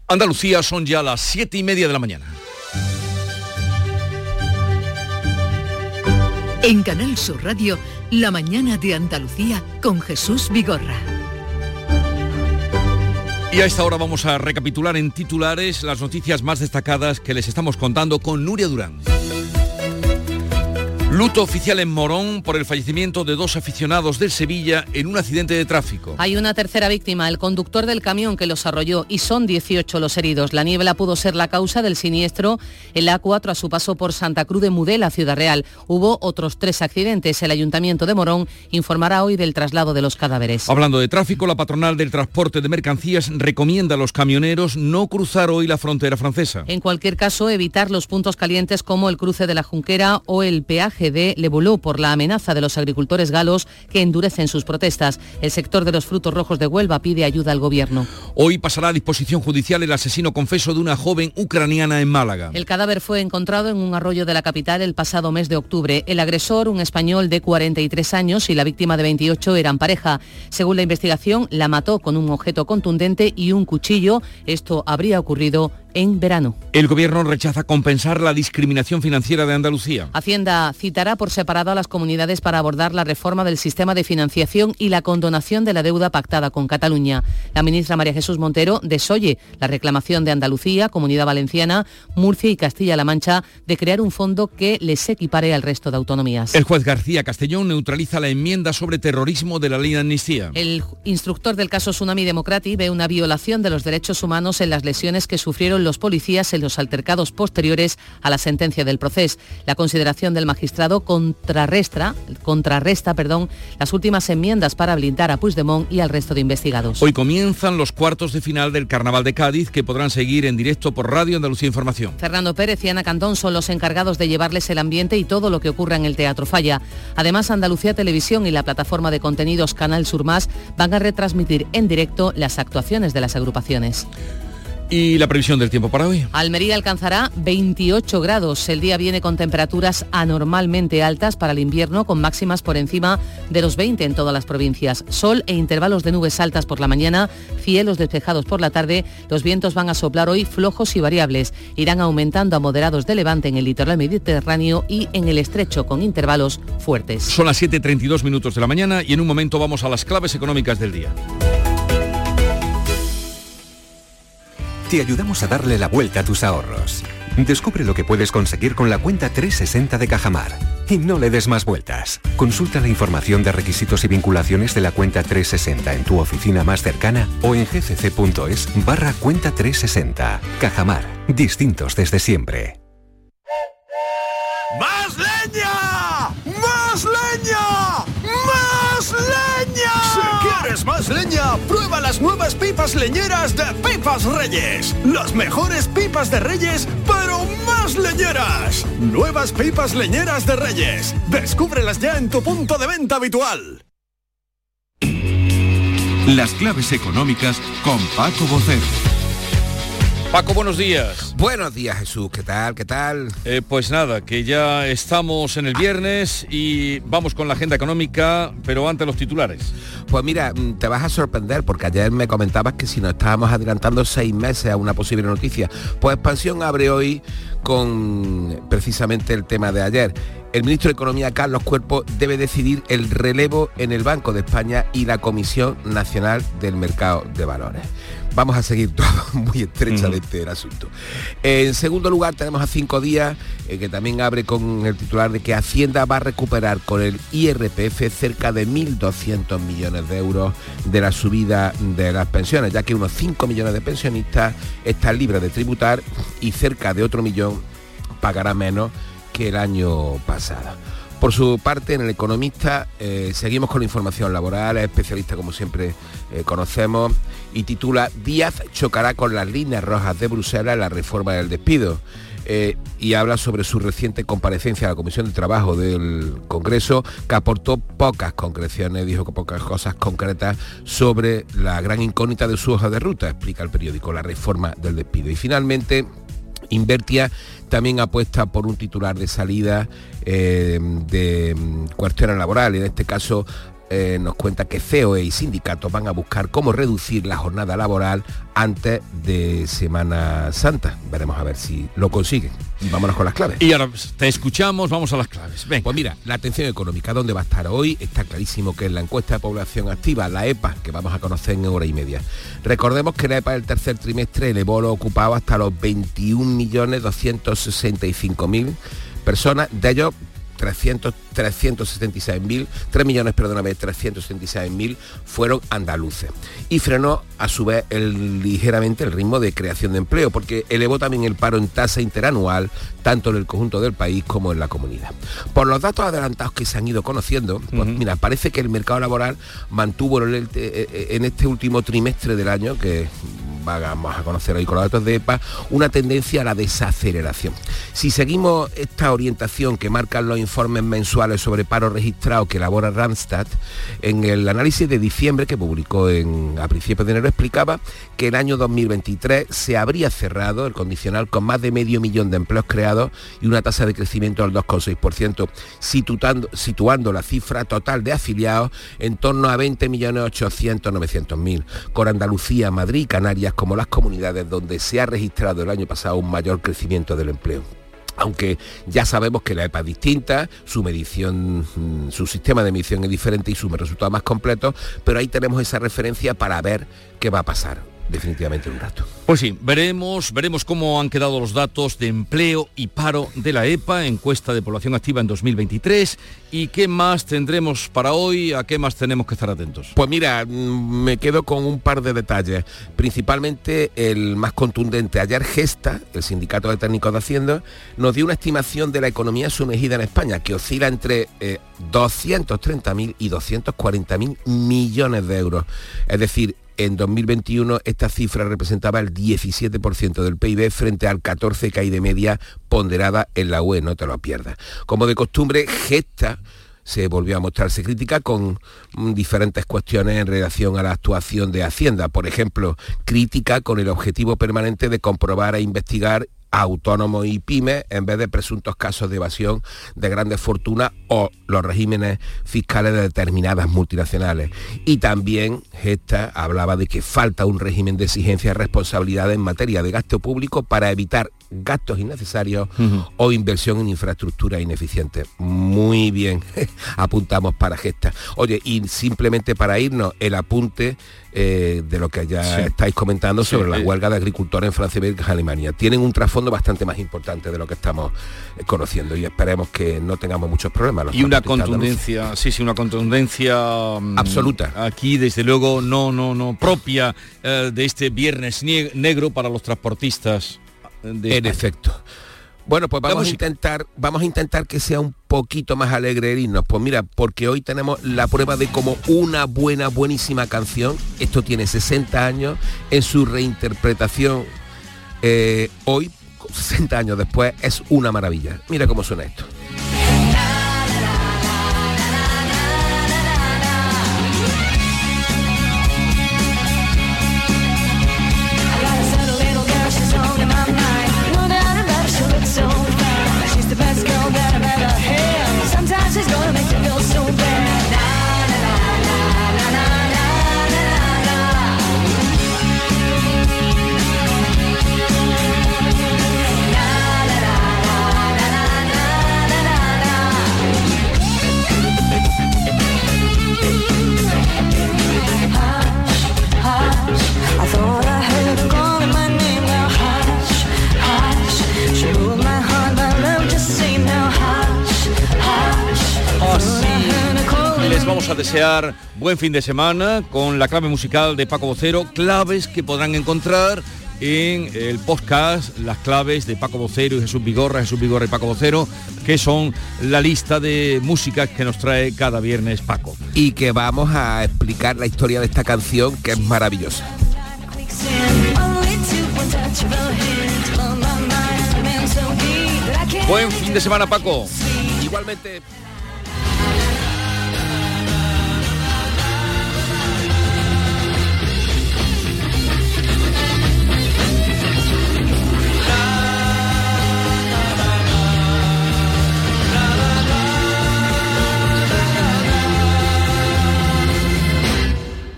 Andalucía son ya las siete y media de la mañana. En Canal Sur Radio, La mañana de Andalucía con Jesús Vigorra. Y a esta hora vamos a recapitular en titulares las noticias más destacadas que les estamos contando con Nuria Durán. Luto oficial en Morón por el fallecimiento de dos aficionados del Sevilla en un accidente de tráfico. Hay una tercera víctima, el conductor del camión que los arrolló y son 18 los heridos. La niebla pudo ser la causa del siniestro en la A4 a su paso por Santa Cruz de Mudela, Ciudad Real. Hubo otros tres accidentes. El Ayuntamiento de Morón informará hoy del traslado de los cadáveres. Hablando de tráfico, la patronal del transporte de mercancías recomienda a los camioneros no cruzar hoy la frontera francesa. En cualquier caso, evitar los puntos calientes como el cruce de la Junquera o el peaje de Leboló por la amenaza de los agricultores galos que endurecen sus protestas. El sector de los frutos rojos de Huelva pide ayuda al gobierno. Hoy pasará a disposición judicial el asesino confeso de una joven ucraniana en Málaga. El cadáver fue encontrado en un arroyo de la capital el pasado mes de octubre. El agresor, un español de 43 años y la víctima de 28 eran pareja. Según la investigación, la mató con un objeto contundente y un cuchillo. Esto habría ocurrido en verano. El gobierno rechaza compensar la discriminación financiera de Andalucía. Hacienda citará por separado a las comunidades para abordar la reforma del sistema de financiación y la condonación de la deuda pactada con Cataluña. La ministra María Jesús Montero desoye la reclamación de Andalucía, Comunidad Valenciana, Murcia y Castilla-La Mancha de crear un fondo que les equipare al resto de autonomías. El juez García Castellón neutraliza la enmienda sobre terrorismo de la ley de amnistía. El instructor del caso Tsunami Democrati ve una violación de los derechos humanos en las lesiones que sufrieron los policías en los altercados posteriores a la sentencia del proceso. La consideración del magistrado contrarresta, contrarresta perdón, las últimas enmiendas para blindar a Puigdemont y al resto de investigados. Hoy comienzan los cuartos de final del Carnaval de Cádiz que podrán seguir en directo por Radio Andalucía Información. Fernando Pérez y Ana Cantón son los encargados de llevarles el ambiente y todo lo que ocurra en el Teatro Falla. Además, Andalucía Televisión y la plataforma de contenidos Canal Sur Más van a retransmitir en directo las actuaciones de las agrupaciones. ¿Y la previsión del tiempo para hoy? Almería alcanzará 28 grados. El día viene con temperaturas anormalmente altas para el invierno, con máximas por encima de los 20 en todas las provincias. Sol e intervalos de nubes altas por la mañana, cielos despejados por la tarde. Los vientos van a soplar hoy flojos y variables. Irán aumentando a moderados de levante en el litoral mediterráneo y en el estrecho, con intervalos fuertes. Son las 7.32 minutos de la mañana y en un momento vamos a las claves económicas del día. Te ayudamos a darle la vuelta a tus ahorros. Descubre lo que puedes conseguir con la cuenta 360 de Cajamar. Y no le des más vueltas. Consulta la información de requisitos y vinculaciones de la cuenta 360 en tu oficina más cercana o en gcc.es barra cuenta 360. Cajamar. Distintos desde siempre. ¡Más leña! ¡Más leña! ¡Más leña! Si quieres más leña, prueba las nuevas pipas leñeras de Pipas Reyes. Las mejores pipas de Reyes, pero más leñeras. Nuevas pipas leñeras de Reyes. Descúbrelas ya en tu punto de venta habitual. Las claves económicas con Paco Bocero. Paco, buenos días. Buenos días, Jesús. ¿Qué tal? ¿Qué tal? Eh, pues nada, que ya estamos en el viernes y vamos con la agenda económica, pero antes los titulares. Pues mira, mm, te vas a sorprender porque ayer me comentabas que si nos estábamos adelantando seis meses a una posible noticia, pues Expansión abre hoy con precisamente el tema de ayer el ministro de Economía, Carlos Cuerpo, debe decidir el relevo en el Banco de España y la Comisión Nacional del Mercado de Valores. Vamos a seguir (laughs) todo muy estrechamente el asunto. En segundo lugar, tenemos a cinco días, eh, que también abre con el titular de que Hacienda va a recuperar con el IRPF cerca de 1.200 millones de euros de la subida de las pensiones, ya que unos 5 millones de pensionistas están libres de tributar y cerca de otro millón pagará menos que el año pasado. Por su parte, en el Economista eh, seguimos con la información laboral, es especialista como siempre eh, conocemos, y titula Díaz chocará con las líneas rojas de Bruselas la reforma del despido. Eh, y habla sobre su reciente comparecencia a la Comisión de Trabajo del Congreso, que aportó pocas concreciones, dijo que pocas cosas concretas sobre la gran incógnita de su hoja de ruta, explica el periódico, la reforma del despido. Y finalmente, Invertia también apuesta por un titular de salida eh, de mm, cuestiones laborales, en este caso eh, nos cuenta que COE y sindicatos van a buscar cómo reducir la jornada laboral antes de Semana Santa. Veremos a ver si lo consiguen. Vámonos con las claves. Y ahora te escuchamos, vamos a las claves. Pues mira, la atención económica, ¿dónde va a estar hoy? Está clarísimo que en la encuesta de población activa, la EPA, que vamos a conocer en hora y media. Recordemos que la EPA del tercer trimestre elevó lo ocupado hasta los 21.265.000 personas, de ellos 300, 376.000, 3 millones, perdóname, 376.000 fueron andaluces. Y frenó a su vez ligeramente el ritmo de creación de empleo, porque elevó también el paro en tasa interanual, tanto en el conjunto del país como en la comunidad. Por los datos adelantados que se han ido conociendo, pues mira, parece que el mercado laboral mantuvo eh, eh, en este último trimestre del año, que vamos a conocer hoy con los datos de EPA, una tendencia a la desaceleración. Si seguimos esta orientación que marcan los informes mensuales sobre paro registrado que elabora Randstad, en el análisis de diciembre que publicó en, a principios de enero explicaba que el año 2023 se habría cerrado el condicional con más de medio millón de empleos creados y una tasa de crecimiento del 2,6%, situando, situando la cifra total de afiliados en torno a 20.800.900.000, con Andalucía, Madrid Canarias como las comunidades donde se ha registrado el año pasado un mayor crecimiento del empleo. Aunque ya sabemos que la EPA es distinta, su medición, mm, su sistema de medición es diferente y sus resultados más completos, pero ahí tenemos esa referencia para ver qué va a pasar definitivamente un rato. Pues sí, veremos, veremos cómo han quedado los datos de empleo y paro de la EPA, encuesta de población activa en 2023, y qué más tendremos para hoy, a qué más tenemos que estar atentos. Pues mira, mm, me quedo con un par de detalles, principalmente el más contundente. Ayer Gesta, el Sindicato de Técnicos de Hacienda, nos dio una estimación de la economía sumergida en España, que oscila entre 230.000 eh, y 240.000 millones de euros. Es decir, en 2021 esta cifra representaba el 17% del PIB frente al 14% que hay de media ponderada en la UE, no te lo pierdas. Como de costumbre, Gesta se volvió a mostrarse crítica con mm, diferentes cuestiones en relación a la actuación de Hacienda. Por ejemplo, crítica con el objetivo permanente de comprobar e investigar autónomos y pymes en vez de presuntos casos de evasión de grandes fortunas o los regímenes fiscales de determinadas multinacionales. Y también Gesta hablaba de que falta un régimen de exigencia y responsabilidad en materia de gasto público para evitar gastos innecesarios o inversión en infraestructura ineficiente. Muy bien, (laughs) apuntamos para Gesta. Oye, y simplemente para irnos, el apunte eh, de lo que ya estáis comentando sobre la huelga de agricultores en Francia y Alemania. Tienen un trasfondo bastante más importante de lo que estamos eh, conociendo y esperemos que no tengamos muchos problemas. y una contundencia, sí, sí, una contundencia mm, absoluta. Aquí, desde luego, no, no, no propia eh, de este viernes negro para los transportistas. En efecto. Bueno, pues vamos a intentar, vamos a intentar que sea un poquito más alegre el irnos. Pues mira, porque hoy tenemos la prueba de como una buena, buenísima canción, esto tiene 60 años, en su reinterpretación eh, hoy, 60 años después, es una maravilla. Mira cómo suena esto. A desear buen fin de semana con la clave musical de Paco Vocero, claves que podrán encontrar en el podcast Las claves de Paco Vocero y Jesús Vigorra, Jesús Vigorra y Paco Vocero, que son la lista de música que nos trae cada viernes Paco. Y que vamos a explicar la historia de esta canción que es maravillosa. Buen fin de semana Paco. Igualmente.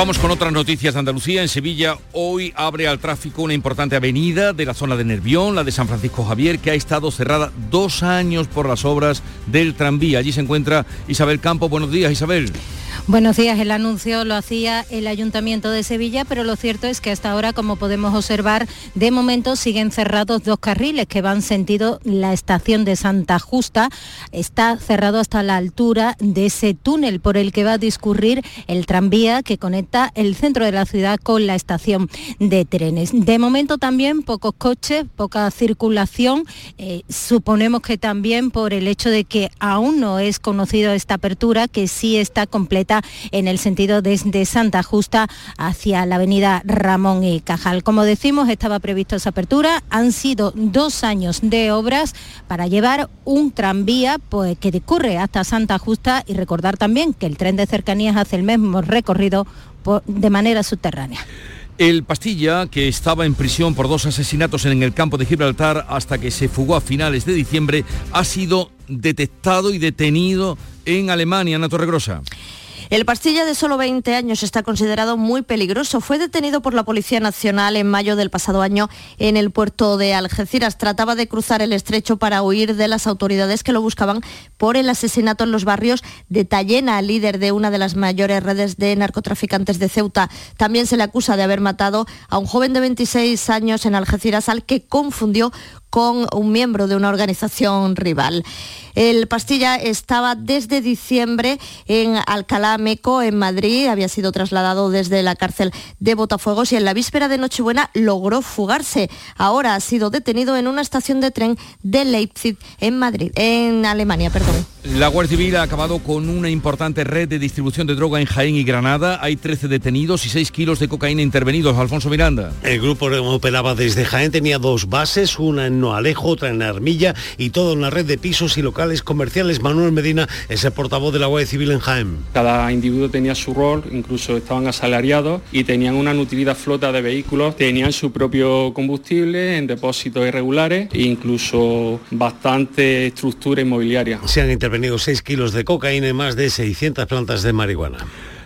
Vamos con otras noticias de Andalucía. En Sevilla hoy abre al tráfico una importante avenida de la zona de Nervión, la de San Francisco Javier, que ha estado cerrada dos años por las obras del tranvía. Allí se encuentra Isabel Campo. Buenos días, Isabel. Buenos días, el anuncio lo hacía el Ayuntamiento de Sevilla, pero lo cierto es que hasta ahora, como podemos observar, de momento siguen cerrados dos carriles que van sentido la estación de Santa Justa. Está cerrado hasta la altura de ese túnel por el que va a discurrir el tranvía que conecta el centro de la ciudad con la estación de trenes. De momento también pocos coches, poca circulación. Eh, suponemos que también por el hecho de que aún no es conocido esta apertura, que sí está completa en el sentido desde Santa Justa hacia la avenida Ramón y Cajal. Como decimos, estaba previsto esa apertura. Han sido dos años de obras para llevar un tranvía pues, que discurre hasta Santa Justa y recordar también que el tren de cercanías hace el mismo recorrido de manera subterránea. El Pastilla, que estaba en prisión por dos asesinatos en el campo de Gibraltar hasta que se fugó a finales de diciembre, ha sido detectado y detenido en Alemania, en la Torregrosa. El Pastilla de solo 20 años está considerado muy peligroso. Fue detenido por la Policía Nacional en mayo del pasado año en el puerto de Algeciras. Trataba de cruzar el estrecho para huir de las autoridades que lo buscaban por el asesinato en los barrios de Tallena, líder de una de las mayores redes de narcotraficantes de Ceuta. También se le acusa de haber matado a un joven de 26 años en Algeciras al que confundió con un miembro de una organización rival. El Pastilla estaba desde diciembre en Alcalá Meco, en Madrid, había sido trasladado desde la cárcel de Botafuegos y en la víspera de Nochebuena logró fugarse. Ahora ha sido detenido en una estación de tren de Leipzig, en Madrid, en Alemania, perdón. La Guardia Civil ha acabado con una importante red de distribución de droga en Jaén y Granada. Hay 13 detenidos y 6 kilos de cocaína intervenidos. Alfonso Miranda. El grupo operaba desde Jaén, tenía dos bases, una en Noalejo, otra en Armilla y toda una red de pisos y locales comerciales. Manuel Medina es el portavoz de la Guardia Civil en Jaén. Cada individuo tenía su rol, incluso estaban asalariados y tenían una nutrida flota de vehículos, tenían su propio combustible en depósitos irregulares e incluso bastante estructura inmobiliaria. Se han intervenido 6 kilos de cocaína y más de 600 plantas de marihuana.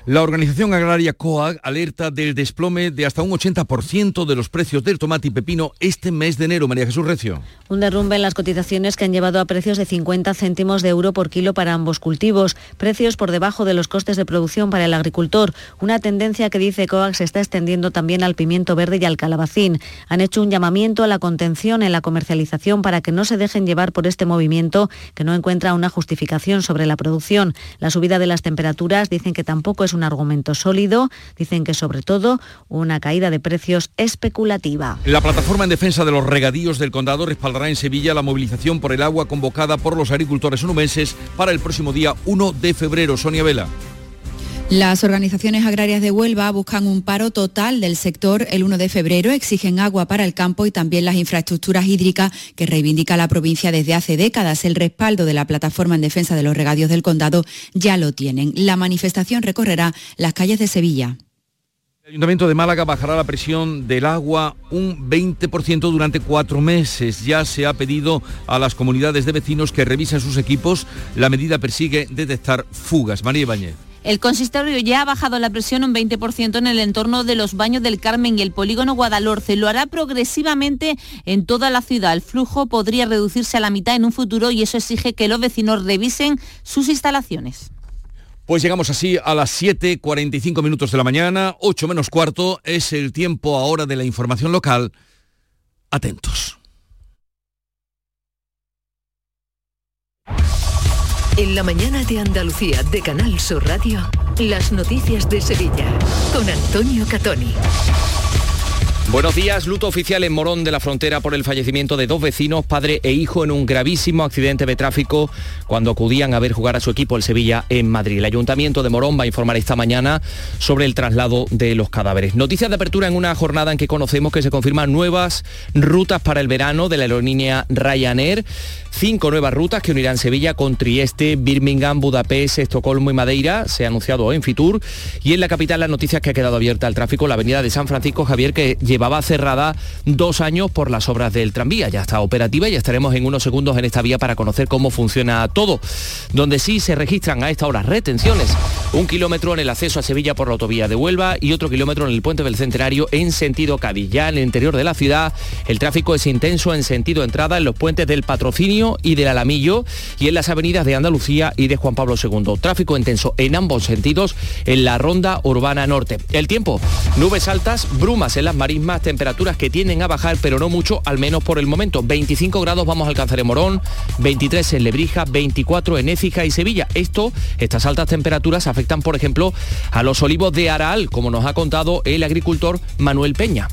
La organización agraria COAG alerta del desplome de hasta un 80% de los precios del tomate y pepino este mes de enero. María Jesús Recio. Un derrumbe en las cotizaciones que han llevado a precios de 50 céntimos de euro por kilo para ambos cultivos, precios por debajo de los costes de producción para el agricultor, una tendencia que dice COAG se está extendiendo también al pimiento verde y al calabacín. Han hecho un llamamiento a la contención en la comercialización para que no se dejen llevar por este movimiento que no encuentra una justificación sobre la producción. La subida de las temperaturas dicen que tampoco es un argumento sólido. Dicen que sobre todo una caída de precios especulativa. La plataforma en defensa de los regadíos del condado respaldará en Sevilla la movilización por el agua convocada por los agricultores onubenses para el próximo día 1 de febrero. Sonia Vela. Las organizaciones agrarias de Huelva buscan un paro total del sector el 1 de febrero, exigen agua para el campo y también las infraestructuras hídricas que reivindica la provincia desde hace décadas. El respaldo de la plataforma en defensa de los regadíos del condado ya lo tienen. La manifestación recorrerá las calles de Sevilla. El Ayuntamiento de Málaga bajará la presión del agua un 20% durante cuatro meses. Ya se ha pedido a las comunidades de vecinos que revisen sus equipos. La medida persigue detectar fugas. María Ibáñez. El consistorio ya ha bajado la presión un 20% en el entorno de los baños del Carmen y el polígono Guadalhorce. Lo hará progresivamente en toda la ciudad. El flujo podría reducirse a la mitad en un futuro y eso exige que los vecinos revisen sus instalaciones. Pues llegamos así a las 7.45 minutos de la mañana, 8 menos cuarto, es el tiempo ahora de la información local. Atentos. En la mañana de Andalucía de Canal Sur Radio, las noticias de Sevilla con Antonio Catoni. Buenos días, luto oficial en Morón de la Frontera por el fallecimiento de dos vecinos, padre e hijo, en un gravísimo accidente de tráfico cuando acudían a ver jugar a su equipo el Sevilla en Madrid. El Ayuntamiento de Morón va a informar esta mañana sobre el traslado de los cadáveres. Noticias de apertura en una jornada en que conocemos que se confirman nuevas rutas para el verano de la aerolínea Ryanair. Cinco nuevas rutas que unirán Sevilla con Trieste, Birmingham, Budapest, Estocolmo y Madeira. Se ha anunciado en Fitur. Y en la capital las noticias que ha quedado abierta al tráfico, la avenida de San Francisco Javier, que llevaba cerrada dos años por las obras del tranvía. Ya está operativa y estaremos en unos segundos en esta vía para conocer cómo funciona todo. Donde sí se registran a esta hora retenciones. Un kilómetro en el acceso a Sevilla por la autovía de Huelva y otro kilómetro en el puente del Centenario en sentido Cádiz. En el interior de la ciudad el tráfico es intenso en sentido entrada en los puentes del Patrocinio y del Alamillo y en las avenidas de Andalucía y de Juan Pablo II. Tráfico intenso en ambos sentidos en la ronda urbana norte. El tiempo, nubes altas, brumas en las marismas temperaturas que tienden a bajar, pero no mucho, al menos por el momento. 25 grados vamos a alcanzar en Morón, 23 en Lebrija, 24 en Écija y Sevilla. Esto, estas altas temperaturas afectan, por ejemplo, a los olivos de Aral, como nos ha contado el agricultor Manuel Peña.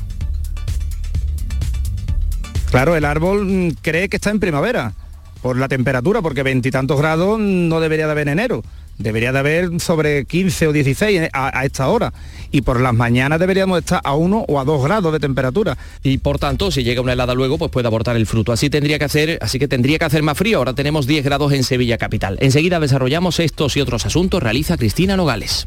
Claro, el árbol mm, cree que está en primavera por la temperatura, porque veintitantos grados no debería de haber en enero. Debería de haber sobre 15 o 16 a, esta hora. Y por las mañanas deberíamos estar a 1 o a 2 grados de temperatura. Y por tanto, si llega una helada luego, pues puede abortar el fruto. Así tendría que hacer, así que tendría que hacer más frío. Ahora tenemos 10 grados en Sevilla capital. Enseguida desarrollamos estos y otros asuntos. Realiza Cristina Nogales.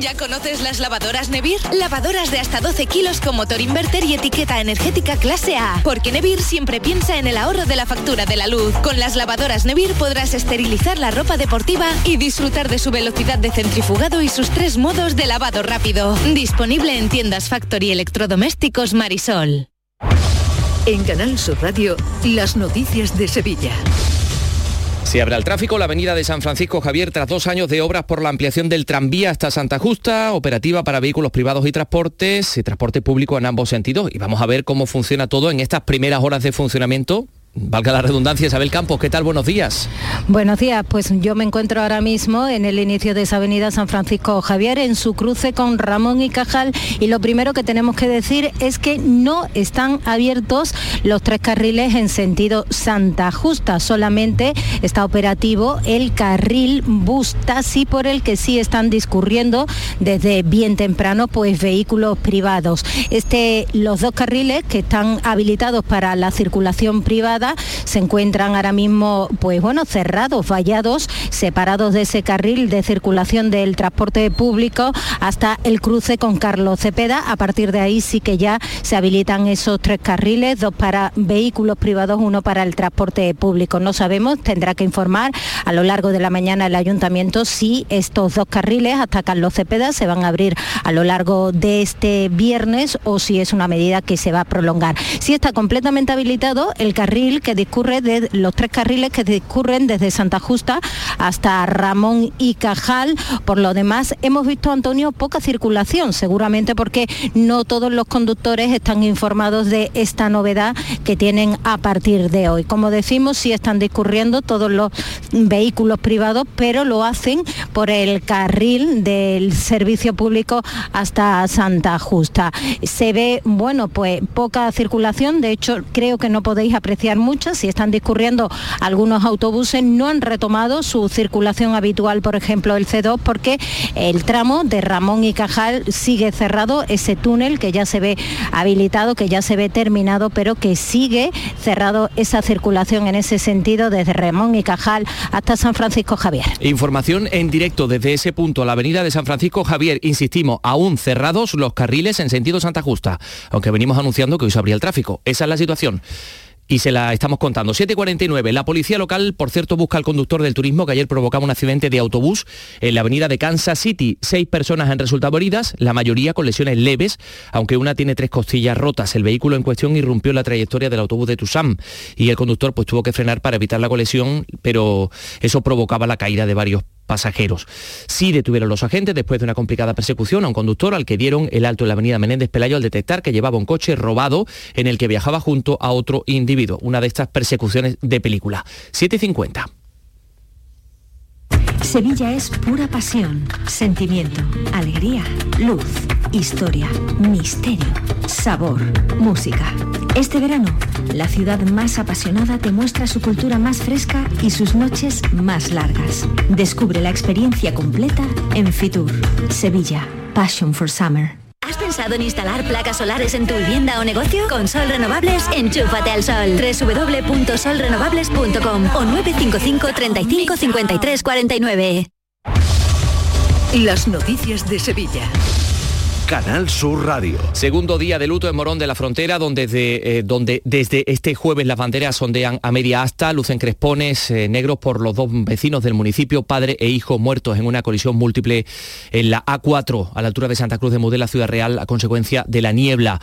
¿Ya conoces las lavadoras Nevir? Lavadoras de hasta 12 kilos con motor inverter y etiqueta energética clase A. Porque Nevir siempre piensa en el ahorro de la factura de la luz. Con las lavadoras Nevir podrás esterilizar la ropa deportiva y disfrutar de su velocidad de centrifugado y sus tres modos de lavado rápido. Disponible en tiendas Factory Electrodomésticos Marisol. En Canal Sur Radio, las noticias de Sevilla. Se abre al tráfico la avenida de San Francisco Javier tras dos años de obras por la ampliación del tranvía hasta Santa Justa, operativa para vehículos privados y transportes, y transporte público en ambos sentidos. Y vamos a ver cómo funciona todo en estas primeras horas de funcionamiento Valga la redundancia, Isabel Campos, ¿qué tal? Buenos días. Buenos días, pues yo me encuentro ahora mismo en el inicio de esa avenida San Francisco Javier, en su cruce con Ramón y Cajal, y lo primero que tenemos que decir es que no están abiertos los tres carriles en sentido Santa Justa, solamente está operativo el carril bus taxi por el que sí están discurriendo desde bien temprano pues vehículos privados. Este, los dos carriles que están habilitados para la circulación privada se encuentran ahora mismo pues bueno cerrados, vallados, separados de ese carril de circulación del transporte público hasta el cruce con Carlos Cepeda. A partir de ahí sí que ya se habilitan esos tres carriles, dos para vehículos privados, uno para el transporte público. No sabemos, tendrá que informar a lo largo de la mañana el ayuntamiento si estos dos carriles hasta Carlos Cepeda se van a abrir a lo largo de este viernes o si es una medida que se va a prolongar. Si está completamente habilitado el carril que discurre de los tres carriles que discurren desde Santa Justa hasta Ramón y Cajal. Por lo demás, hemos visto, Antonio, poca circulación, seguramente porque no todos los conductores están informados de esta novedad que tienen a partir de hoy. Como decimos, sí están discurriendo todos los vehículos privados, pero lo hacen por el carril del servicio público hasta Santa Justa. Se ve, bueno, pues poca circulación, de hecho creo que no podéis apreciar muchas, si están discurriendo algunos autobuses, no han retomado su circulación habitual, por ejemplo el C2, porque el tramo de Ramón y Cajal sigue cerrado, ese túnel que ya se ve habilitado, que ya se ve terminado, pero que sigue cerrado esa circulación en ese sentido desde Ramón y Cajal hasta San Francisco Javier. Información en directo desde ese punto, la avenida de San Francisco Javier, insistimos, aún cerrados los carriles en sentido Santa Justa, aunque venimos anunciando que hoy se abría el tráfico. Esa es la situación y se la estamos contando. 7.49. La policía local, por cierto, busca al conductor del turismo que ayer provocaba un accidente de autobús en la avenida de Kansas City. Seis personas han resultado heridas, la mayoría con lesiones leves, aunque una tiene tres costillas rotas. El vehículo en cuestión irrumpió la trayectoria del autobús de Tusam y el conductor pues tuvo que frenar para evitar la colisión, pero eso provocaba la caída de varios pasajeros. Sí detuvieron los agentes después de una complicada persecución a un conductor al que dieron el alto en la avenida Menéndez Pelayo al detectar que llevaba un coche robado en el que viajaba junto a otro individuo. Una de estas persecuciones de película. 750. Sevilla es pura pasión, sentimiento, alegría, luz, historia, misterio, sabor, música. Este verano, la ciudad más apasionada te muestra su cultura más fresca y sus noches más largas. Descubre la experiencia completa en Fitur, Sevilla, Passion for Summer. ¿Has pensado en instalar placas solares en tu vivienda o negocio? Con Sol Renovables, enchúfate al sol. www.solrenovables.com o 955 35 53 49. Las noticias de Sevilla. Canal Sur Radio. Segundo día de luto en Morón de la Frontera, donde desde, eh, donde desde este jueves las banderas sondean a media asta, lucen crespones eh, negros por los dos vecinos del municipio, padre e hijo muertos en una colisión múltiple en la A4, a la altura de Santa Cruz de Mudela, Ciudad Real, a consecuencia de la niebla.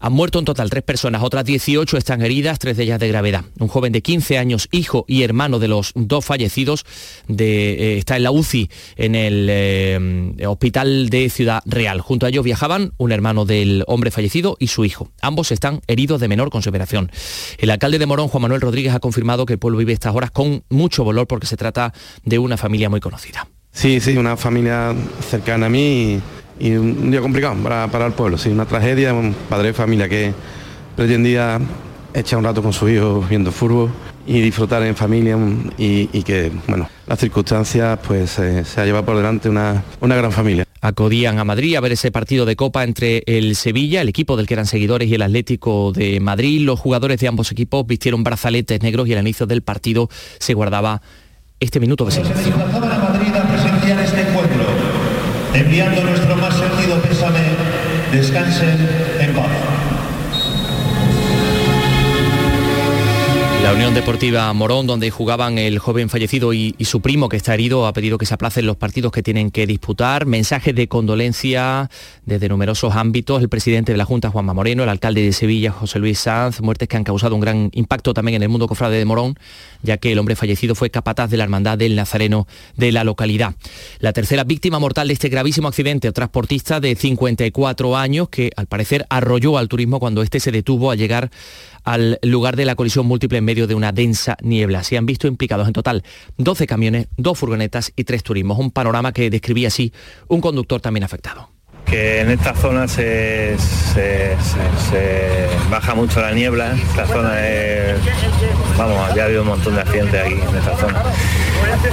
Han muerto en total tres personas, otras 18 están heridas, tres de ellas de gravedad. Un joven de 15 años, hijo y hermano de los dos fallecidos, eh, está en la UCI en el eh, hospital de Ciudad Real. Junto a ellos viajaban un hermano del hombre fallecido y su hijo. Ambos están heridos de menor conseveración. El alcalde de Morón, Juan Manuel Rodríguez, ha confirmado que el pueblo vive estas horas con mucho dolor porque se trata de una familia muy conocida. Sí, sí, una familia cercana a mí un día complicado para, el pueblo, sí, una tragedia, un padre de familia que pretendía echar un rato con su hijo viendo fútbol y disfrutar en familia y, que, bueno, las circunstancias pues eh, se ha llevado por delante una, una gran familia. Acudían a Madrid a ver ese partido de Copa entre el Sevilla, el equipo del que eran seguidores, y el Atlético de Madrid. Los jugadores de ambos equipos vistieron brazaletes negros y al inicio del partido se guardaba este minuto de silencio enviando nuestro más sentido pésame, descansen La Unión Deportiva Morón, donde jugaban el joven fallecido y, su primo que está herido, ha pedido que se aplacen los partidos que tienen que disputar. Mensajes de condolencia desde numerosos ámbitos. El presidente de la Junta, Juanma Moreno, el alcalde de Sevilla, José Luis Sanz, muertes que han causado un gran impacto también en el mundo cofrade de Morón, ya que el hombre fallecido fue capataz de la hermandad del Nazareno de la localidad. La tercera víctima mortal de este gravísimo accidente, transportista de 54 años, que al parecer arrolló al turismo cuando este se detuvo a llegar al lugar de la colisión múltiple en medio de una densa niebla. Se han visto implicados en total 12 camiones, dos furgonetas y tres turismos. Un panorama que describía así un conductor también afectado que en esta zona se, baja mucho la niebla. Esta zona es, vamos, ya ha habido un montón de accidentes aquí en esta zona.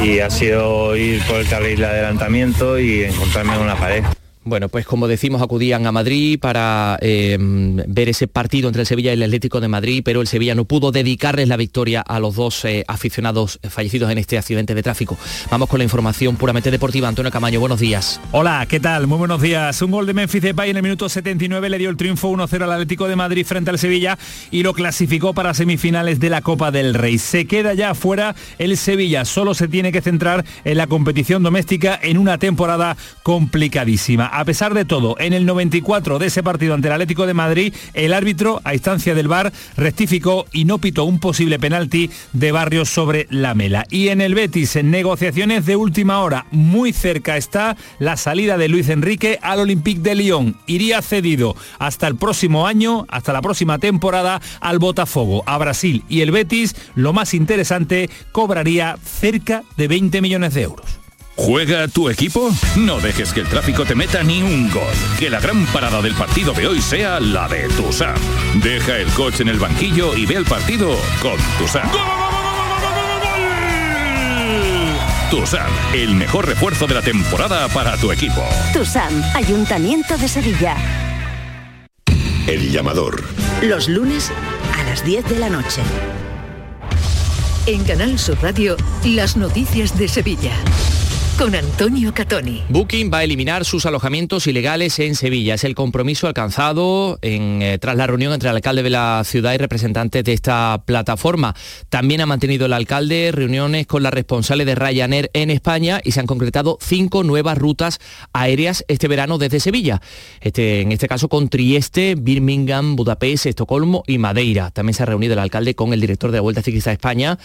Y ha sido ir por el carril de adelantamiento y encontrarme en una pared. Bueno, pues como decimos, acudían a Madrid para eh, ver ese partido entre el Sevilla y el Atlético de Madrid, pero el Sevilla no pudo dedicarles la victoria a los dos eh, aficionados fallecidos en este accidente de tráfico. Vamos con la información puramente deportiva. Antonio Camaño, buenos días. Hola, ¿qué tal? Muy buenos días. Un gol de Memphis Depay en el minuto 79 le dio el triunfo 1-0 al Atlético de Madrid frente al Sevilla y lo clasificó para semifinales de la Copa del Rey. Se queda ya fuera el Sevilla, solo se tiene que centrar en la competición doméstica en una temporada complicadísima a pesar de todo, en el 94 de ese partido ante el Atlético de Madrid, el árbitro, a instancia del VAR, rectificó y no pitó un posible penalti de Barrios sobre la Mela. Y en el Betis, en negociaciones de última hora, muy cerca está la salida de Luis Enrique al Olympique de Lyon. Iría cedido hasta el próximo año, hasta la próxima temporada, al Botafogo, a Brasil. Y el Betis, lo más interesante, cobraría cerca de 20 millones de euros. ¿Juega tu equipo? No dejes que el tráfico te meta ni un gol. Que la gran parada del partido de hoy sea la de Tusam. Deja el coche en el banquillo y ve el partido con Tusam. Tusam, el mejor refuerzo de la temporada para tu equipo. Tusam, Ayuntamiento de Sevilla. El llamador. Los lunes a las 10 de la noche. En Canal Sur Radio, las noticias de Sevilla con Antonio Catoni. Booking va a eliminar sus alojamientos ilegales en Sevilla. Es el compromiso alcanzado eh, tras la reunión entre el alcalde de la ciudad y representantes de esta plataforma. También ha mantenido el alcalde reuniones con la responsable de Ryanair en España y se han concretado cinco nuevas rutas aéreas este verano desde Sevilla. Este, en este caso con Trieste, Birmingham, Budapest, Estocolmo y Madeira. También se ha reunido el alcalde con el director de la Vuelta Ciclista a España,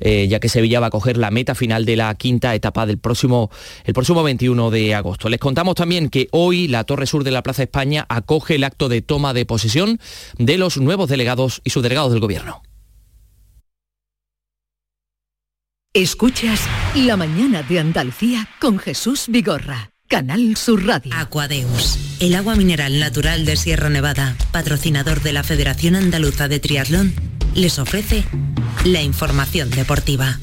eh, ya que Sevilla va a coger la meta final de la quinta etapa del próximo el próximo 21 de agosto. Les contamos también que hoy la Torre Sur de la Plaza España acoge el acto de toma de posesión de los nuevos delegados y subdelegados del Gobierno. Escuchas La mañana de Andalucía con Jesús Vigorra. Canal Sur Radio. Aquadeus, el agua mineral natural de Sierra Nevada, patrocinador de la Federación Andaluza de Triatlón, les ofrece la información deportiva.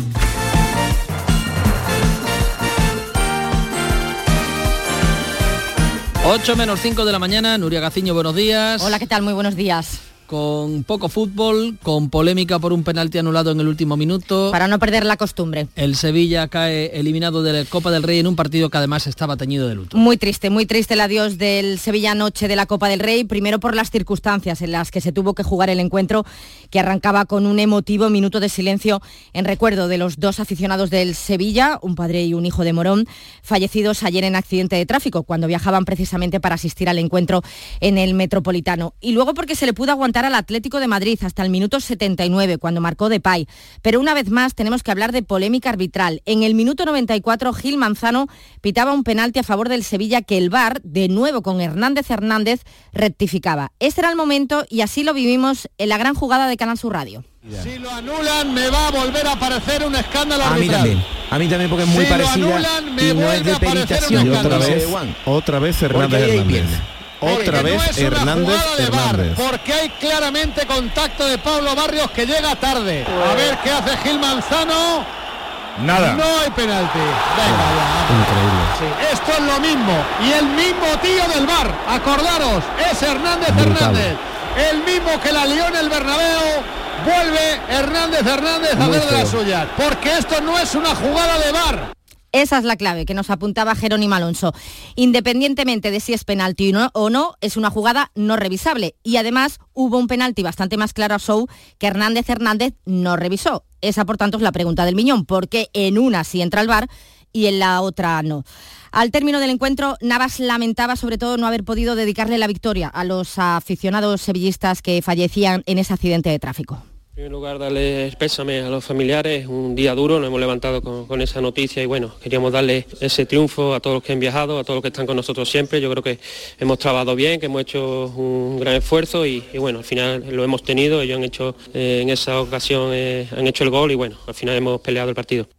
8 menos 5 de la mañana, Nuria Gaciño, buenos días. Hola, ¿qué tal? Muy buenos días con poco fútbol, con polémica por un penalti anulado en el último minuto. Para no perder la costumbre. El Sevilla cae eliminado de la Copa del Rey en un partido que además estaba teñido de luto. Muy triste, muy triste el adiós del Sevilla anoche de la Copa del Rey, primero por las circunstancias en las que se tuvo que jugar el encuentro, que arrancaba con un emotivo minuto de silencio en recuerdo de los dos aficionados del Sevilla, un padre y un hijo de Morón, fallecidos ayer en accidente de tráfico, cuando viajaban precisamente para asistir al encuentro en el Metropolitano. Y luego porque se le pudo aguantar al Atlético de Madrid hasta el minuto 79, cuando marcó Depay. Pero una vez más tenemos que hablar de polémica arbitral. En el minuto 94, Gil Manzano pitaba un penalti a favor del Sevilla que el VAR, de nuevo con Hernández Hernández, rectificaba. Este era el momento y así lo vivimos en la gran jugada de Canal Sur Radio. Si lo anulan me va a volver a aparecer un escándalo A mí también, a mí también porque es muy parecida y no es de peritación. otra vez, otra vez Hernández Hernández. Otra vez Hernández Hernández. porque hay claramente contacto de Pablo Barrios que llega tarde. A ver qué hace Gil Manzano. Nada. No hay penalti. Increíble. Esto es lo mismo. Y el mismo tío del bar. Acordaros, es Hernández Hernández. El mismo que la lió en el Bernabéu. Vuelve Hernández Hernández a ver de la suya. Porque esto no es una jugada de bar. Esa es la clave que nos apuntaba Jerónimo Alonso. Independientemente de si es penalti o no, es una jugada no revisable. Y además hubo un penalti bastante más claro a Show que Hernández Hernández no revisó. Esa, por tanto, es la pregunta del Miñón, porque en una sí entra el bar y en la otra no. Al término del encuentro, Navas lamentaba sobre todo no haber podido dedicarle la victoria a los aficionados sevillistas que fallecían en ese accidente de tráfico. En primer lugar, darle pésame a los familiares, un día duro, nos hemos levantado con, esa noticia y bueno, queríamos darle ese triunfo a todos los que han viajado, a todos los que están con nosotros siempre. Yo creo que hemos trabajado bien, que hemos hecho un gran esfuerzo y, bueno, al final lo hemos tenido, ellos han hecho eh, en esa ocasión, eh, han hecho el gol y bueno, al final hemos peleado el partido.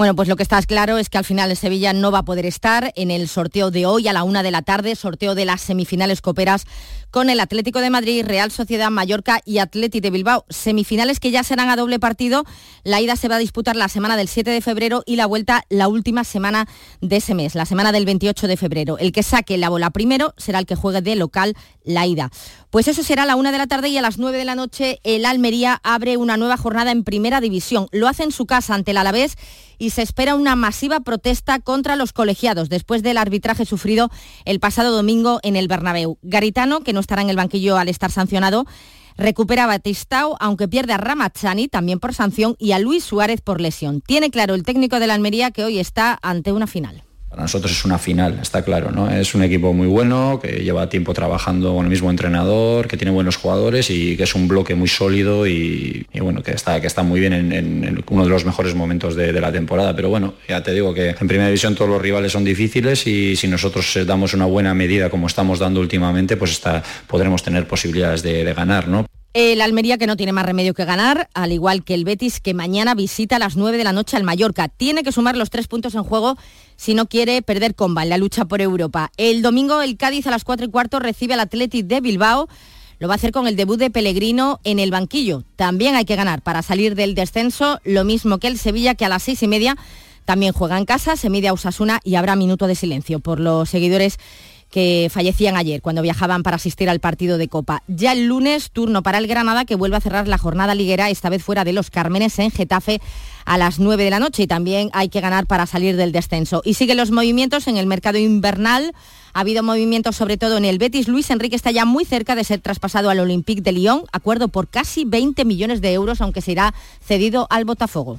Bueno, pues lo que está claro es que al final Sevilla no va a poder estar en el sorteo de hoy a la una de la tarde, sorteo de las semifinales coperas con el Atlético de Madrid, Real Sociedad Mallorca y Atleti de Bilbao. Semifinales que ya serán a doble partido. La ida se va a disputar la semana del 7 de febrero y la vuelta la última semana de ese mes, la semana del 28 de febrero. El que saque la bola primero será el que juegue de local la ida. Pues eso será a la una de la tarde y a las 9 de la noche el Almería abre una nueva jornada en primera división. Lo hace en su casa ante el Alavés y se espera una masiva protesta contra los colegiados después del arbitraje sufrido el pasado domingo en el Bernabéu. Garitano, que no estará en el banquillo al estar sancionado, recupera a Batistao, aunque pierde a Ramachani también por sanción y a Luis Suárez por lesión. Tiene claro el técnico de la Almería que hoy está ante una final. Para nosotros es una final, está claro, ¿no? Es un equipo muy bueno, que lleva tiempo trabajando con el mismo entrenador, que tiene buenos jugadores y que es un bloque muy sólido y, bueno, que está, que está muy bien en, uno de los mejores momentos de, la temporada. Pero bueno, ya te digo que en primera división todos los rivales son difíciles y si nosotros damos una buena medida como estamos dando últimamente, pues podremos tener posibilidades de, de ganar, ¿no? El Almería que no tiene más remedio que ganar, al igual que el Betis que mañana visita a las 9 de la noche al Mallorca. Tiene que sumar los tres puntos en juego si no quiere perder comba en la lucha por Europa. El domingo el Cádiz a las 4 y cuarto recibe al Athletic de Bilbao. Lo va a hacer con el debut de Pellegrino en el banquillo. También hay que ganar para salir del descenso, lo mismo que el Sevilla que a las seis y media también juega en casa, se mide a Usasuna y habrá minuto de silencio por los seguidores que fallecían ayer cuando viajaban para asistir al partido de Copa. Ya el lunes, turno para el Granada, que vuelve a cerrar la jornada liguera, esta vez fuera de los Cármenes, en Getafe, a las 9 de la noche. Y también hay que ganar para salir del descenso. Y siguen los movimientos en el mercado invernal. Ha habido movimientos sobre todo en el Betis. Luis Enrique está ya muy cerca de ser traspasado al Olympique de Lyon, acuerdo por casi 20 millones de euros, aunque será cedido al Botafogo.